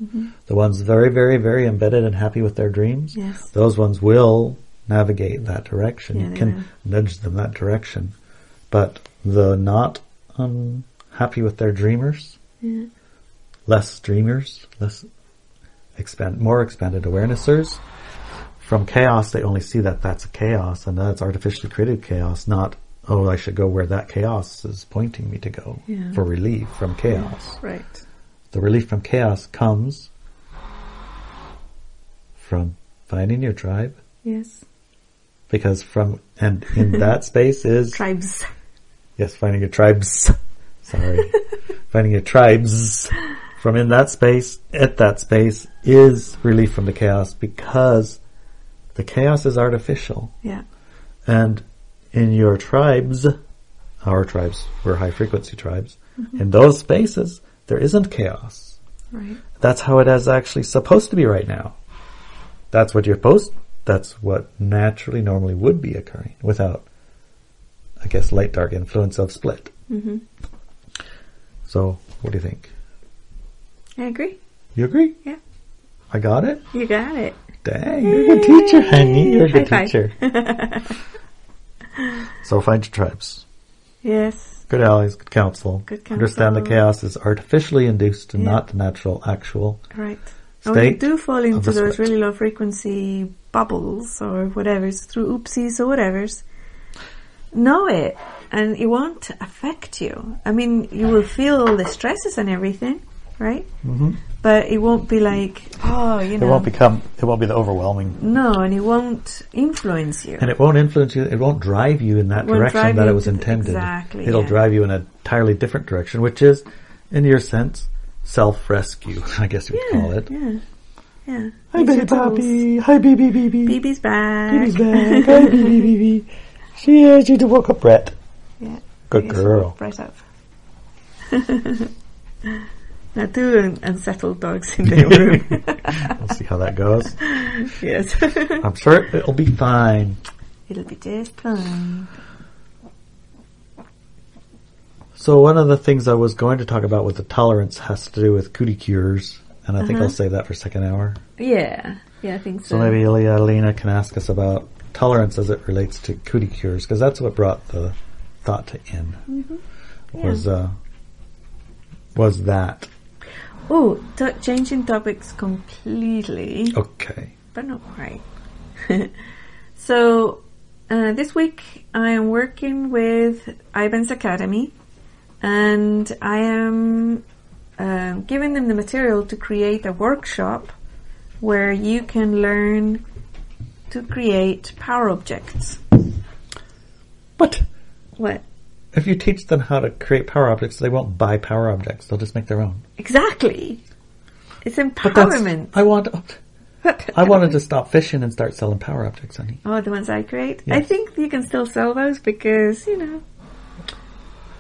the ones very, very, very embedded and happy with their dreams. Yes. Those ones will navigate that direction. Yeah, you can nudge them that direction. But the not unhappy with their dreamers, Yeah. less dreamers, less expand, more expanded awarenessers. From chaos, they only see that that's a chaos and that's artificially created chaos, not, oh, I should go where that chaos is pointing me to go Yeah. for relief from chaos. Right. The relief from chaos comes from finding your tribe Yes. because from, and in that space is, Tribes. yes, finding your tribes. Sorry. finding your tribes from in that space, at that space is relief from the chaos because the chaos is artificial. Yeah. And in your tribes, our tribes, we're high frequency tribes, in those spaces, there isn't chaos. Right. That's how it is actually supposed to be right now. That's what you're supposed, that's what naturally normally would be occurring without, I guess, light dark influence of split. Mm-hmm. So, what do you think? I agree. You agree? Yeah. I got it? You got it. Dang, you're a good teacher, honey. You're a good High teacher. so find your tribes. Yes. Good allies, good counsel. Good counsel. Understand the chaos is artificially induced and Yeah. not the natural, actual. Right. And when you State do fall into those really low frequency bubbles or whatever's through oopsies or whatever's, know it and it won't affect you. I mean, you will feel all the stresses and everything, right? Mm-hmm. But it won't be like, oh, you know. It won't become, it won't be the overwhelming. no, and it won't influence you. And it won't influence you, it won't drive you in that It won't drive direction that it was intended. exactly, It'll yeah. drive you in an entirely different direction, which is, in your sense, self-rescue, I guess you would yeah, call it. yeah, yeah. Hi, baby. Bobby. Hi, baby, baby. BB's back. Baby's back. Hi, baby, baby. She, uh, she did woke up Brett. Yeah. Good girl. Right up. now two un- unsettled dogs in the room. We'll see how that goes. yes. I'm sure it'll be fine. It'll be just fine. So one of the things I was going to talk about with the tolerance has to do with cootie cures, and I think Uh-huh. I'll save that for second hour. Yeah. Yeah, I think so. So maybe Ilya Lena can ask us about tolerance as it relates to cootie cures, because that's what brought the thought to in. Mm-hmm. Was uh, was that Oh, t- changing topics completely, okay? but not quite. so, uh, this week I am working with Ivan's Academy, and I am um, giving them the material to create a workshop where you can learn to create power objects. But What? if you teach them how to create power objects, they won't buy power objects. They'll just make their own. Exactly. It's empowerment. I want. I wanted to stop fishing and start selling power objects, honey. Oh, the ones I create? I think you can still sell those because, you know,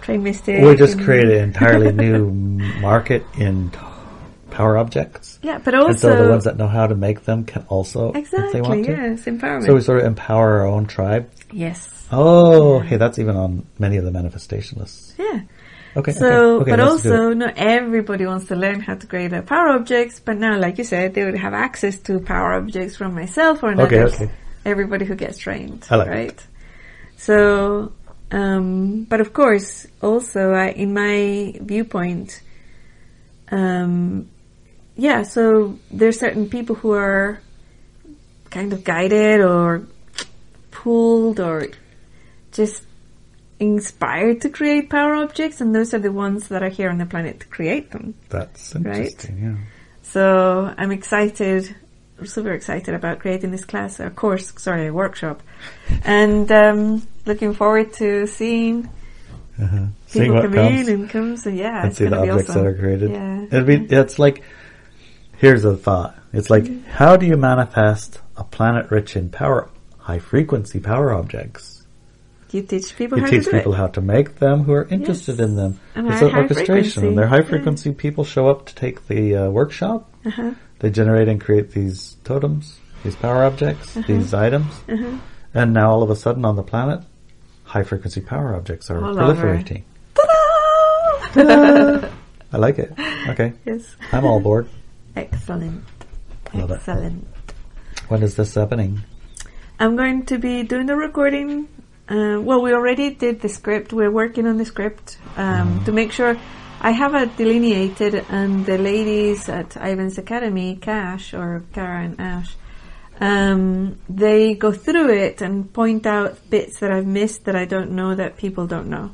Trade Mystic. We just created an entirely new market in power objects. Yeah, but also and so the ones that know how to make them can also, exactly, they want to. yes, empowerment. So we sort of empower our own tribe. yes. Oh, hey, that's even on many of the manifestation lists. Yeah. Okay. So, okay, okay, but also, not everybody wants to learn how to create a power objects. But now, like you said, they would have access to power objects from myself or Okay, okay. Everybody who gets trained, like right? So, um, but of course, also I, in my viewpoint, um, yeah. So there's certain people who are kind of guided or pulled or just inspired to create power objects, and those are the ones that are here on the planet to create them. That's Right? interesting. Yeah. So I'm excited, super excited about creating this class, a course, sorry, a workshop, and um, looking forward to seeing Uh-huh. Seeing people what come comes. in and come. So yeah, and it's see the objects awesome. that are created. Yeah. It'd be, it's like, here's a thought. It's like, Mm-hmm. how do you manifest a planet rich in power, high frequency power objects? You teach people You how teach to people it. how to make them who are interested Yes. in them. And it's an orchestration. frequency. They're high Yeah. frequency people show up to take the uh, workshop. Uh-huh. They generate and create these totems, these power objects, Uh-huh. these items. Uh-huh. And now all of a sudden on the planet, high frequency power objects are All proliferating. Ta-da! I like it. Okay. Yes. I'm all aboard. Excellent. Love it. Excellent. When is this happening? I'm going to be doing the recording. Uh, well, we already did the script. We're working on the script um, to make sure. I have it delineated, and the ladies at Ivan's Academy, Cash or Kara and Ash, um, they go through it and point out bits that I've missed that I don't know that people don't know.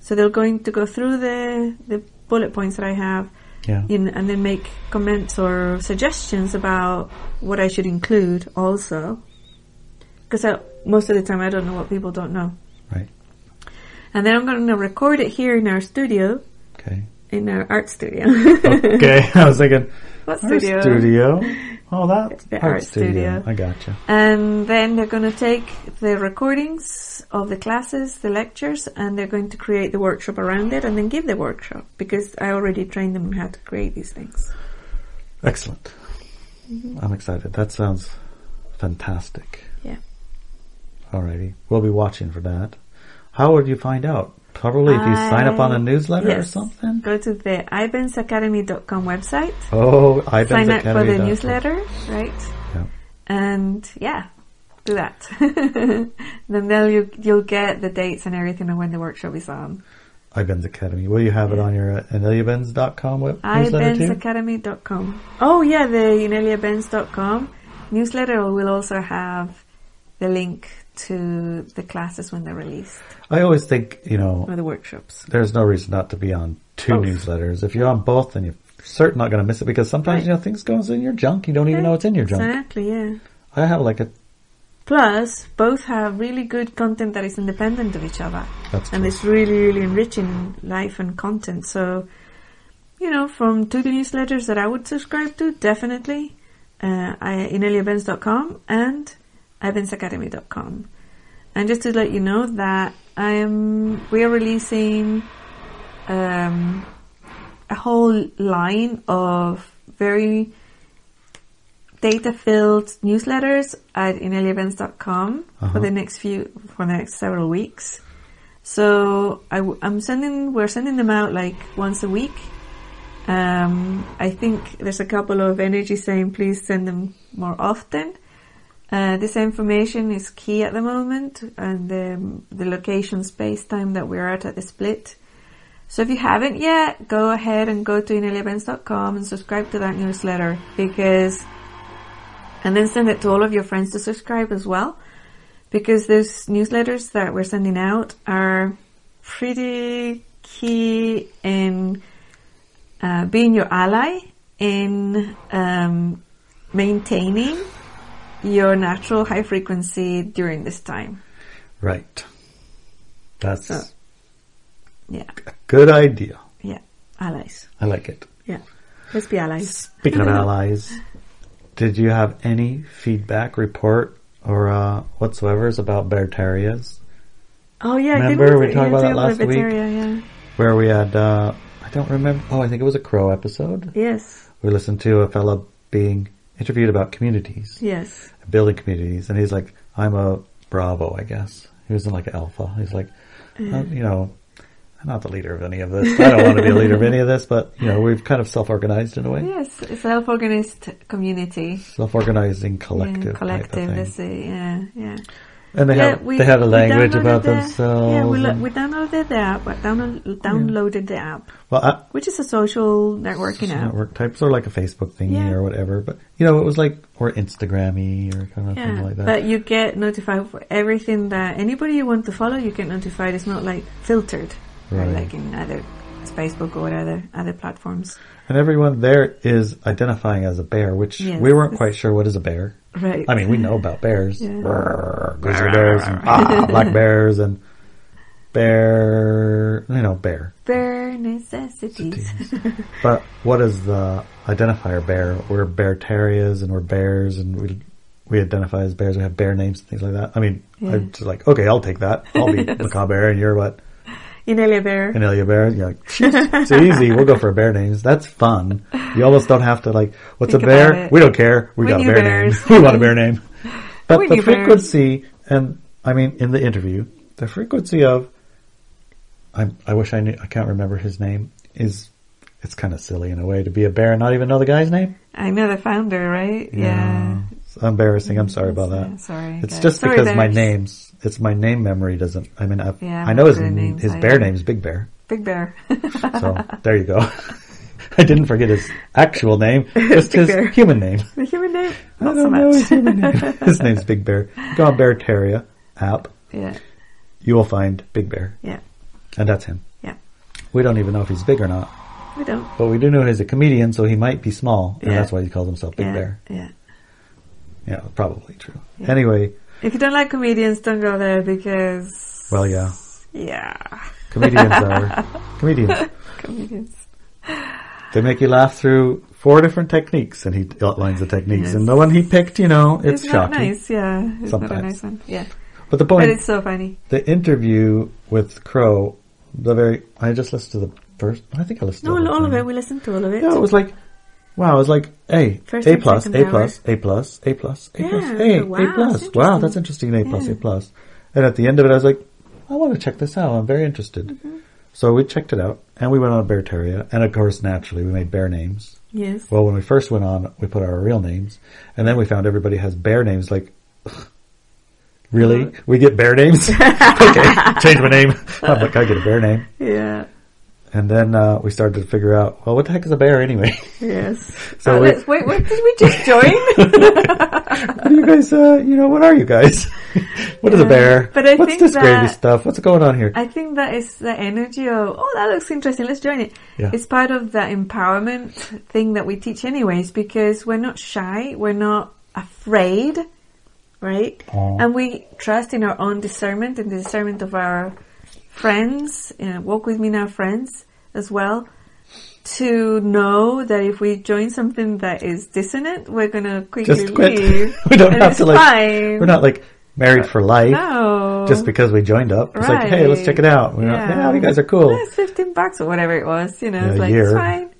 So they're going to go through the the bullet points that I have, Yeah. in, and then make comments or suggestions about what I should include also. Because most of the time I don't know what people don't know. Right. And then I'm going to record it here in our studio, Okay. in our art studio. Okay. I was thinking, what art studio? studio. Oh, that's The art, art studio. studio. I gotcha. And then they're going to take the recordings of the classes, the lectures, and they're going to create the workshop around it and then give the workshop because I already trained them how to create these things. Excellent. Mm-hmm. I'm excited. That sounds fantastic. Yeah. Alrighty. We'll be watching for that. How would you find out? Probably if you sign up on a I- newsletter or something? Go to the ibensacademy.com website. Oh, Ivan's sign up for the newsletter, right? Yeah. And yeah, do that. then they'll, you, you'll get the dates and everything and when the workshop is on. Ivan's Academy. Will you have it on your uh, ineliabenz.com web ibensacademy.com. Oh yeah, the ineliabenz.com newsletter will also have the link to the classes when they're released I always think, you know, or the workshops. there's no reason not to be on two Both. newsletters. If you're on both, then you're certain not going to miss it because sometimes, Right. you know, things goes in your junk. You don't even know it's in your junk. Exactly, yeah. I have like a, Plus, both have really good content that is independent of each other. that's and true. it's really, really enriching life and content. So, you know, from two newsletters that I would subscribe to, definitely, uh, I, ineliabenz.com and evansacademy.com. And just to let you know that I am, we are releasing, um, a whole line of very data-filled newsletters at ineliabenz.com Uh-huh. for the next few, for the next several weeks. So I, am sending, we're sending them out like once a week. Um, I think there's a couple of energy saying please send them more often. Uh, this information is key at the moment and the, the location space time that we're at at the split. So if you haven't yet, go ahead and go to ineliabenz.com and subscribe to that newsletter because, and then send it to all of your friends to subscribe as well because those newsletters that we're sending out are pretty key in uh, being your ally in um, maintaining your natural high frequency during this time. Right. That's So- Yeah, a good idea. yeah, allies. I like it. Yeah, let's be allies. Speaking of allies, did you have any feedback, report, or uh, whatsoever's about bear terriers? Oh yeah, Remember we yeah, talked about that last week? Yeah. Where we had, uh, I don't remember, oh, I think it was a crow episode. Yes, We listened to a fella being interviewed about communities, yes. building communities, and he's like, I'm a Bravo, I guess. He was in like an Alpha. He's like, uh, you know, I'm not the leader of any of this. I don't want to be a leader of any of this, but, you know, we've kind of self-organized in a way. Yes, a self-organized community. Self-organizing Yeah, collective. type collective, let's say, yeah, yeah. And they yeah, have they have a language about the- themselves. Yeah, we, lo- we downloaded the app, but download, downloaded the app, well, I, which is a social networking app. network type, sort of like a Facebook thingy Yeah. or whatever. But you know, it was like or Instagrammy or kind of Yeah, thing like that. but you get notified for everything that anybody you want to follow. You get notified. It's not like filtered, right. Right. like in other Facebook or other other platforms. and everyone there is identifying as a bear, which Yes. we weren't quite sure what is a bear. Right. I mean, we know about bears, Yeah. Brrr, grizzly bears, and, ah, black bears, and bear. You know, bear. Bear necessities. But what is the identifier bear? We're bear terriers and we're bears and we we identify as bears. We have bear names and things like that. I mean, Yeah. I'm just like, okay, I'll take that. I'll be macaw bear and you're what? Inelia bear. Anelia bear. You're like, it's easy. We'll go for bear names. That's fun. You almost don't have to like, what's Think a bear? We don't care. We, We got a bear bears. name. we want a bear name. But We the knew bears. frequency, and I mean, in the interview, the frequency of, I, I wish I knew, I can't remember his name, is it's kind of silly in a way to be a bear and not even know the guy's name. I know the founder, right? Yeah. It's embarrassing. I'm sorry about that. sorry. It's guys. just Sorry, because my names, it's my name memory doesn't, I mean, I've, Yeah, I know his, names, his I bear name is Big Bear. Big Bear. So there you go. I didn't forget his actual name, just Big his Bear. human name. the human name? I Not so don't know much. his human name. his name's Big Bear. Go on Beartaria app. yeah. You will find Big Bear. Yeah. And that's him. Yeah. We don't even know if he's big or not, We don't. but we do know he's a comedian, so he might be small, and Yeah. that's why he calls himself Big yeah. Bear. Yeah. Yeah, probably true. Yeah. Anyway, If you don't like comedians, don't go there because. well, yeah, Yeah. comedians are comedians. Comedians. They make you laugh through four different techniques, and he outlines the techniques. Yes. And the one he picked, you know, it's, It's, not shocking. nice, yeah. It's not a nice one. Yeah. But the point. But it's so funny. the interview with Crow, the very, I just listened to the first. I think I listened No, to whole all of it. We listened to all of it. Yeah, it was like, wow, I was like, A, First A plus, A plus, A plus, A plus, A plus, Yeah, A, wow, A plus. Wow, that's interesting, A plus, Yeah. A plus. And at the end of it, I was like, I want to check this out. I'm very interested. Mm-hmm. So we checked it out, and we went on Beartaria, and of course, naturally, we made bear names. Yes. Well, when we first went on, we put our real names, and then we found everybody has bear names. Like, really? Uh-huh. We get bear names? okay, change my name. I'm like, I get a bear name. Yeah. And then uh, we started to figure out, well, what the heck is a bear anyway? Yes. So Uh, we- let's, wait, what did we just join? you guys, uh, you know, what are you guys? what is a bear? But I What's this gravy stuff? What's going on here? I think that is the energy of, oh, that looks interesting. Let's join it. Yeah. It's part of the empowerment thing that we teach anyways, because we're not shy. We're not afraid, right? Aw. And we trust in our own discernment and the discernment of our friends, you know, walk with me now friends as well, to know that if we join something that is dissonant, we're gonna quickly Just quit. leave. we don't have to like, fine. we're not like married for life. no. Just because we joined up. It's like, hey, let's check it out. We're not, yeah, you guys are cool. Yeah, it's 15 bucks or whatever it was, you know, Yeah, it's like, year. it's fine.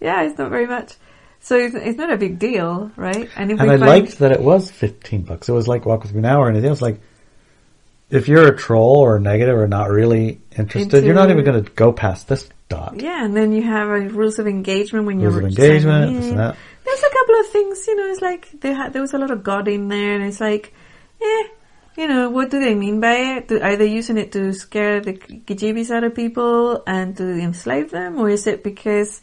Yeah, it's not very much. So it's, it's not a big deal, right? And if And we I liked that it was 15 bucks. It was like Walk With Me Now or anything else. Like, if you're a troll or negative or not really interested, you're not even going to go past this dot. yeah, and then you have uh, rules of engagement when Rules you're of engagement, signing this in. and that. There's a couple of things, you know, it's like they had, there was a lot of God in there and it's like, eh, you know, what do they mean by it? Do, are they using it to scare the gajibis out of people and to enslave them? Or is it because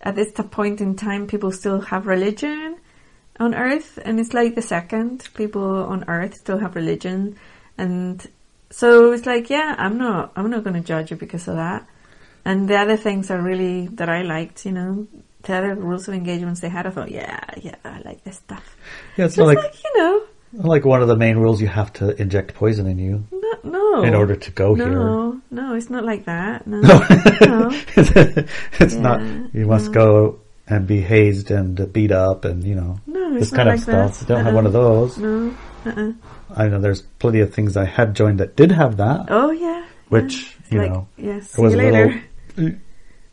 at this t- point in time people still have religion on earth? And it's like the second, people on earth still have religion. And so it's like, yeah, I'm not, I'm not going to judge you because of that. And the other things are really, that I liked, you know, the other rules of engagements they had, I thought, yeah, yeah, I like this stuff. Yeah, it's not like, like, you know, like one of the main rules you have to inject poison in you no, no. in order to go here. No, no, it's not like that. No. No, No. it's Yeah, not. You must no. go and be hazed and beat up and you know No, this it's not kind like of stuff. that. Don't have one of those. No. Uh-uh. I know there's plenty of things I had joined that did have that. Oh, yeah. Which, yeah. You like, know, yes, it was you a later. little.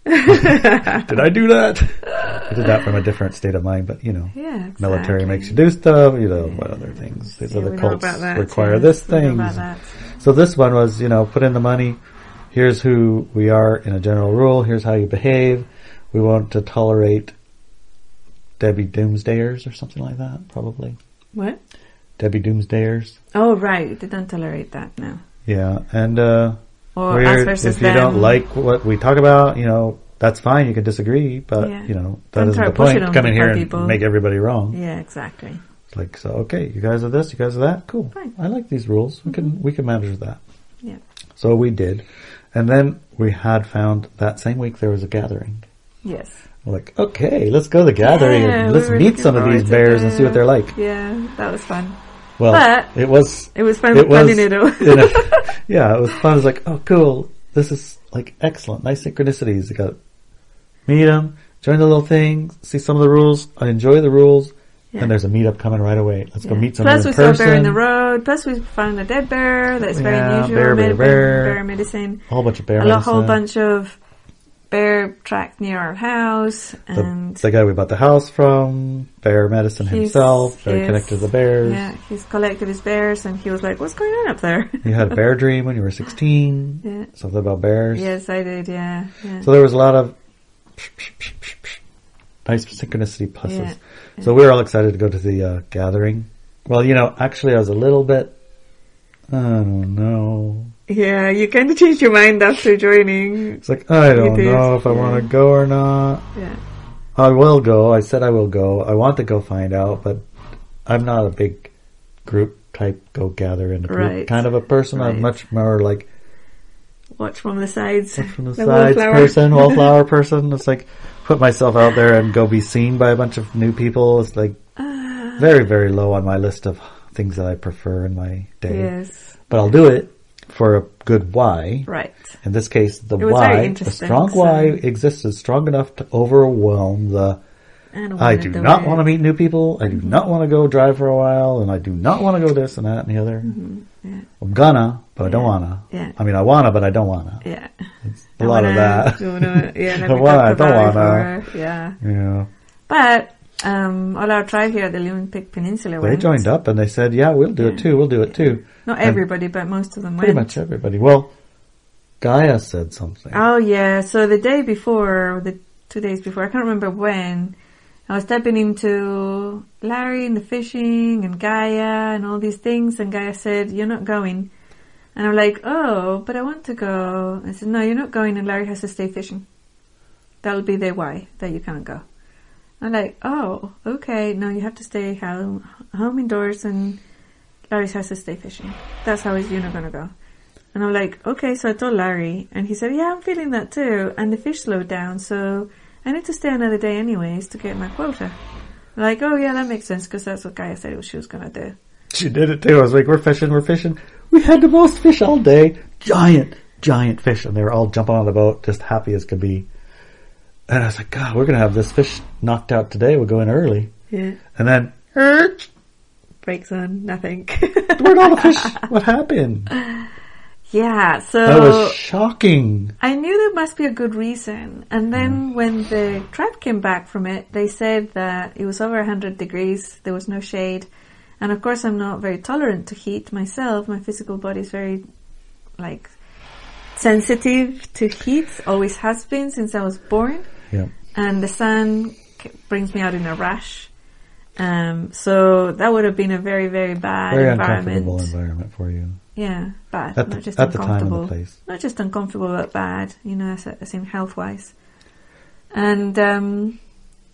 did I do that? I did that from a different state of mind, but you know, Yeah, military makes you do stuff. You know, what other things? These Yeah, other cults that, require yeah. this thing. So this one was, you know, put in the money. Here's who we are in a general rule. Here's how you behave. We want to tolerate Debbie Doomsdayers or something like that, probably. What? Debbie Doomsdayers. Oh, right. They don't tolerate that now. Yeah, and uh, Or if you don't like what we talk about, you know, that's fine. You can disagree, but Yeah. you know that isn't the point. Come in here and people. make everybody wrong. Yeah, exactly. It's like so. Okay, you guys are this. You guys are that. Cool. Fine. I like these rules. We can we can manage that. Yeah. So we did, and then we had found that same week there was a gathering. Yes. We're like, okay, let's go to the gathering Yeah, and let's were meet some of these bears and see what they're like. Yeah, that was fun. Well, But- it was It was fun it was planning it all. a- yeah, it was fun. It was like, oh, cool. This is like excellent. Nice synchronicities. You got meet them, join the little thing, see some of the rules. I enjoy the rules, Yeah. and there's a meetup coming right away. Let's go Yeah. meet someone Plus, we saw a person. bear in the road. Plus, we found a dead bear. That's very unusual. bear, bear, bear. bear medicine. A whole bunch of bear a lo- whole bunch of bear tracks near our house, The, and the guy we bought the house from, bear medicine himself, very connected to the bears. yeah, he's collected his bears, and he was like, "What's going on up there?" You had a bear dream when you were 16. Yeah. Something about bears. yes, I did. Yeah, yeah. So there was a lot of Nice synchronicity pluses. Yeah. So we were all excited to go to the uh, gathering. Well, you know, actually, I was a little bit. I don't know. Yeah, you kind of changed your mind after joining. It's like I don't did, know if I want to go or not. Yeah. I will go. I said I will go. I want to go find out, but I'm not a big group type go gather in a group Right. kind of a person. I'm much more like Watch from the sides. from the, The sides wallflower. person, wallflower person. It's like put myself out there and go be seen by a bunch of new people. It's like Ah, very, very low on my list of things that I prefer in my day. yes. But I'll do it for a good why. Right. In this case, the It was very why, the strong so- why existed strong enough to overwhelm the I, I wanna do not it. want to meet new people. I do not want to go drive for a while, and I do not want to go this and that and the other. Mm-hmm. yeah. I'm gonna, but I don't Yeah. wanna. Yeah. I mean, I wanna, but I don't wanna. Yeah. A lot of that. Wanna, yeah, I wanna, I don't wanna. before, Yeah. Yeah. But um, all our tribe here at the Olympic Peninsula They went. joined up and they said, "Yeah, we'll do it too. We'll do it too." Not And everybody, but most of them Pretty went. much everybody. Well, Gaia said something. Oh yeah. So the day before, the two days before, I can't remember when, I was stepping into Larry and the fishing and Gaia and all these things, and Gaia said, "You're not going." And I'm like, "Oh, but I want to go." I said, "No, you're not going, and Larry has to stay fishing. That'll be their why that you can't go." I'm like, "Oh, okay. No, you have to stay home, home indoors, and Larry has to stay fishing. That's how you're not gonna go." And I'm like, okay, so I told Larry, and he said, yeah, I'm feeling that too. And the fish slowed down, so I need to stay another day anyways to get my quota. I'm like, oh yeah, that makes sense because that's what Gaia said she was gonna do. She did it too. I was like, "We're fishing, we're fishing." We had the most fish all day. Giant, giant fish, and they were all jumping on the boat, just happy as could be. And I was like, "God, we're gonna have this fish knocked out today. We'll go in early." Yeah. And then, "Erch, Brakes on, nothing. where'd all the fish? What happened? yeah, so That was shocking. I knew there must be a good reason. And then when the tribe came back from it, they said that it was over 100 degrees, there was no shade. And of course, I'm not very tolerant to heat myself. My physical body is very, like, sensitive to heat, always has been since I was born. Yeah. And the sun brings me out in a rash. Um, so that would have been a very, very bad Very environment. uncomfortable environment for you. Yeah, bad. At not the- just at the time and the uncomfortable. place. Not just uncomfortable, but bad. You know, I in health wise. And um,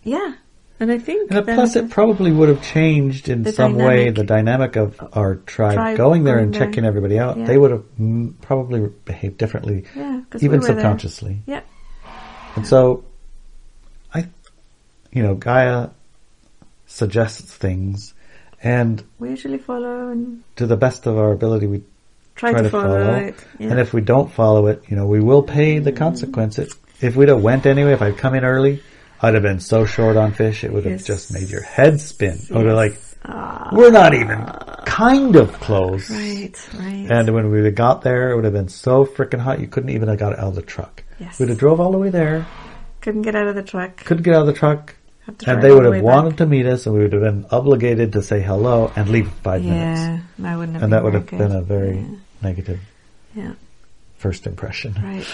yeah, and I think And plus, it probably would have changed in some way the dynamic of our tribe, Tribe going there and there. checking everybody out. Yeah. They would have probably behaved differently, yeah, even we were there. subconsciously. Yeah, And so, you know, Gaia suggests things, and we usually follow and to the best of our ability, we try, try to, to follow, follow. it. Yeah. And if we don't follow it, you know, we will pay the consequences. If we'd have went anyway, if I'd come in early, I'd have been so short on fish, it would have just made your head spin. I would have like, Ah, we're not even kind of close. right, right. And when we got there, it would have been so freaking hot, you couldn't even have got out of the truck. Yes. We'd have drove all the way there, couldn't get out of the truck. couldn't get out of the truck, and they would have way back. wanted to meet us, and we would have been obligated to say hello and leave in five minutes. Yeah, wouldn't have And that would have very been a very negative yeah. yeah. first impression. Right.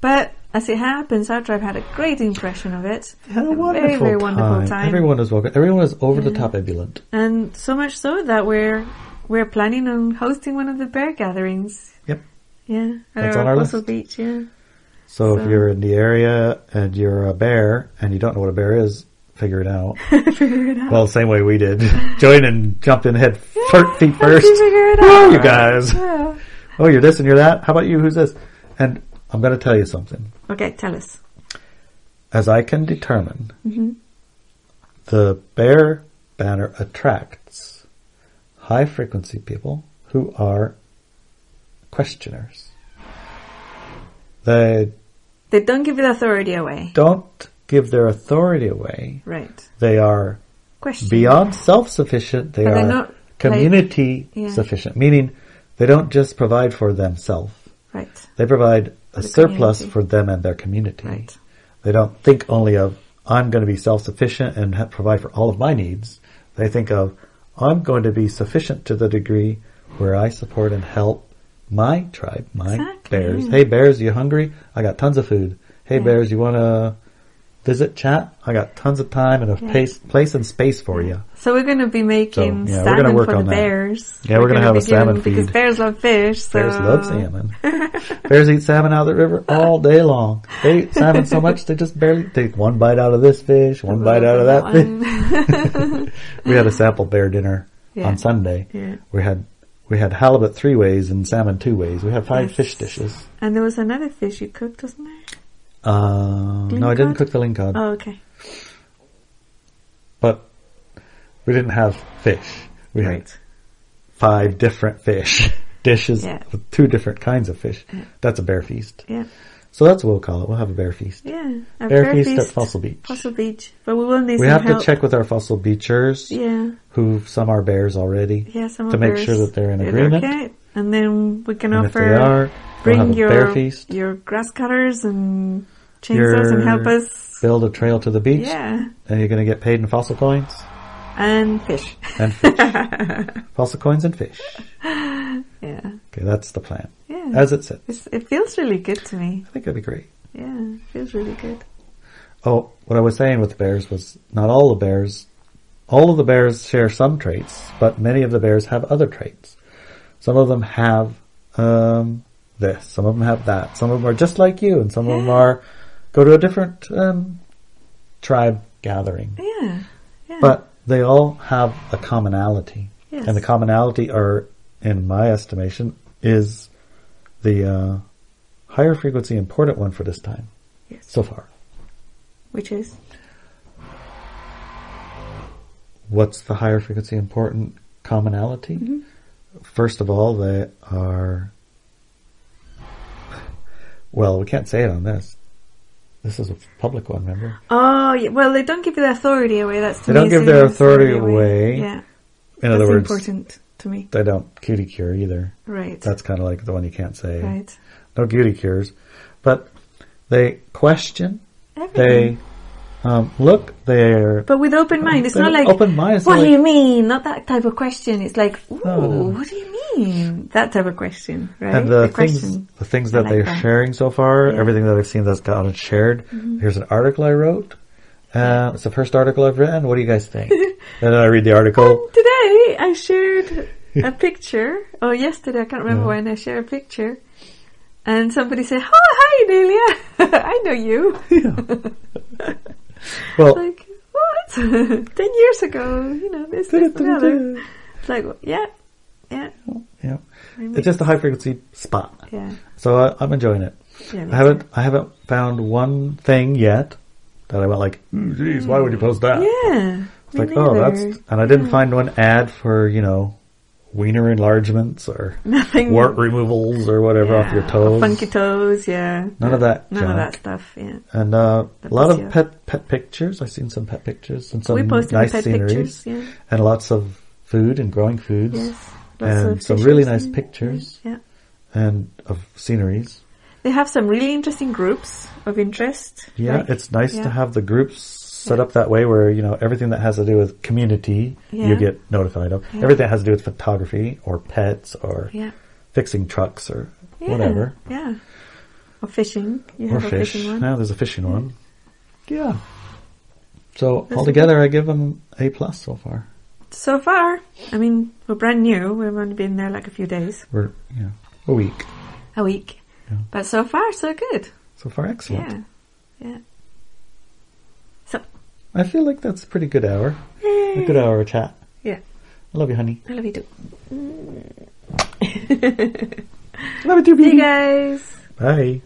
But as it happens, our tribe had a great impression of it. Had a A wonderful, very wonderful time. time. Everyone was welcome. Everyone was over the top ebullient. And so much so that we're we're planning on hosting one of the bear gatherings. Yep. Yeah. At That's our on our Apostle list. Beach, yeah. So, if you're in the area and you're a bear and you don't know what a bear is, figure it out. figure it out. well, same way we did. Join and jump in head fir- feet first. you figure it out. are you guys? Yeah. Oh, you're this and you're that. How about you? Who's this? And I'm going to tell you something. Okay, tell us. As I can determine, hmm the bear banner attracts high frequency people who are questioners. They They don't give the authority away. don't give their authority away. Right. They are Question. beyond self-sufficient. They they're are community yeah. sufficient, meaning they don't just provide for themselves. Right. They provide a The surplus community. for them and their community. Right. They don't think only of I'm going to be self-sufficient and ha- provide for all of my needs. They think of I'm going to be sufficient to the degree where I support and help my tribe, my Exactly, bears. Hey bears, you hungry? I got tons of food. Hey Yeah. bears, you want to visit, chat, I got tons of time and a Yeah. place, place and space for you. So we're going to be making So, yeah, we're salmon gonna work for on the that. bears. Yeah, we're gonna gonna have be a salmon giving- because feed. bears love fish. So. Bears love salmon. Bears eat salmon out of the river all day long. They eat salmon so much they just barely take one bite out of this fish, one bite out of that fish. We had a sample bear dinner Yeah. on Sunday. yeah. We had we had halibut three ways and salmon two ways. We had five Yes. fish dishes. And there was another fish you cooked, wasn't there? Uh, no, I didn't cook the lingcod, Oh, okay. but we didn't have fish. We had five different fish dishes Yeah. with two different kinds of fish. Yeah. That's a bear feast. Yeah. So that's what we'll call it. We'll have a bear feast. Yeah. A Bear, feast, at Fossil Beach. Fossil Beach. But we will need we have help. to check with our fossil beachers, Yeah. who some are bears already, Yeah, some to make ours sure that they're in agreement. Okay. And then we can and if offer they are, bring a your your grass cutters and chainsaws and help us. Build a trail to the beach, Yeah. and you're going to get paid in fossil coins And fish. and fish. fossil coins and fish. Yeah. Okay, that's the plan. Yeah. As it sits. It's, it feels really good to me. I think it'd be great. Yeah. It feels really good. Oh, what I was saying with the bears was not all the bears, all of the bears share some traits, but many of the bears have other traits. Some of them have um, this, some of them have that, some of them are just like you, and some of them are go to a different um, tribe gathering. Yeah. Yeah. But they all have a commonality, Yes. and the commonality are, in my estimation, is the uh, higher frequency important one for this time Yes. so far. Which is? What's the higher frequency important commonality? Mm-hmm. First of all, they are. Well, we can't say it on this. This is a public one, remember? Oh, yeah. well, they don't give their authority away. That's to They don't give their the authority away. Yeah. In That's other words, important to me. they don't cutie cure either. Right. That's kind of like the one you can't say. right. No cutie cures. But they question, Everything. they um, look, they're. But with open mind, it's not like open mind. What not do you mean? Not that type of question. It's like, ooh, Oh. what do you That type of question, right? And the, things, question. the things that like they're that. sharing so far, Yeah. Mm-hmm. everything that I've seen that's gotten shared. Here's an article I wrote. Uh, it's the first article I've written. What do you guys think? and then I read the article. Today I shared a picture. Oh, yesterday I can't remember Yeah. when I shared a picture, and somebody said, "Oh, hi, Delia. I know you." Well, like what? Ten years ago, you know this, this, and. It's like, yeah, yeah, yeah, it's just a high frequency spot. yeah. So I, I'm enjoying it. yeah I haven't, I haven't found one thing yet that I went like, "Ooh, geez, why would you mm. post that? Yeah. It's like, oh, that's, and I didn't find one ad for, you know, wiener enlargements or nothing. wart removals or whatever off your Yeah, toes. Funky toes, yeah. None of that None of that stuff, yeah. And uh, a lot of pet pet pictures. I've seen some pet pictures and some we posted nice pictures, yeah. and lots of food and growing foods Yes. Lots and of some really nice and- pictures Yeah. and of sceneries. They have some really interesting groups of interest. Yeah, like- it's nice yeah. to have the groups set Yeah. up that way where you know everything that has to do with community Yeah. you get notified of. Yeah. Everything that has to do with photography or pets or Yeah. fixing trucks or yeah. whatever Yeah. Or fishing. You or have a fish. fishing one. Now there's a fishing one. Yeah. So That's altogether, I give them a plus so far. So far, I mean, we're brand new. We've only been there like a few days, We're yeah a week a week. Yeah. But so far, so good. so far. Excellent. Yeah. Yeah. So, I feel like that's a pretty good hour. A good hour of chat. Yeah. I love you, honey. I love you too. Love you too, See you guys. Bye.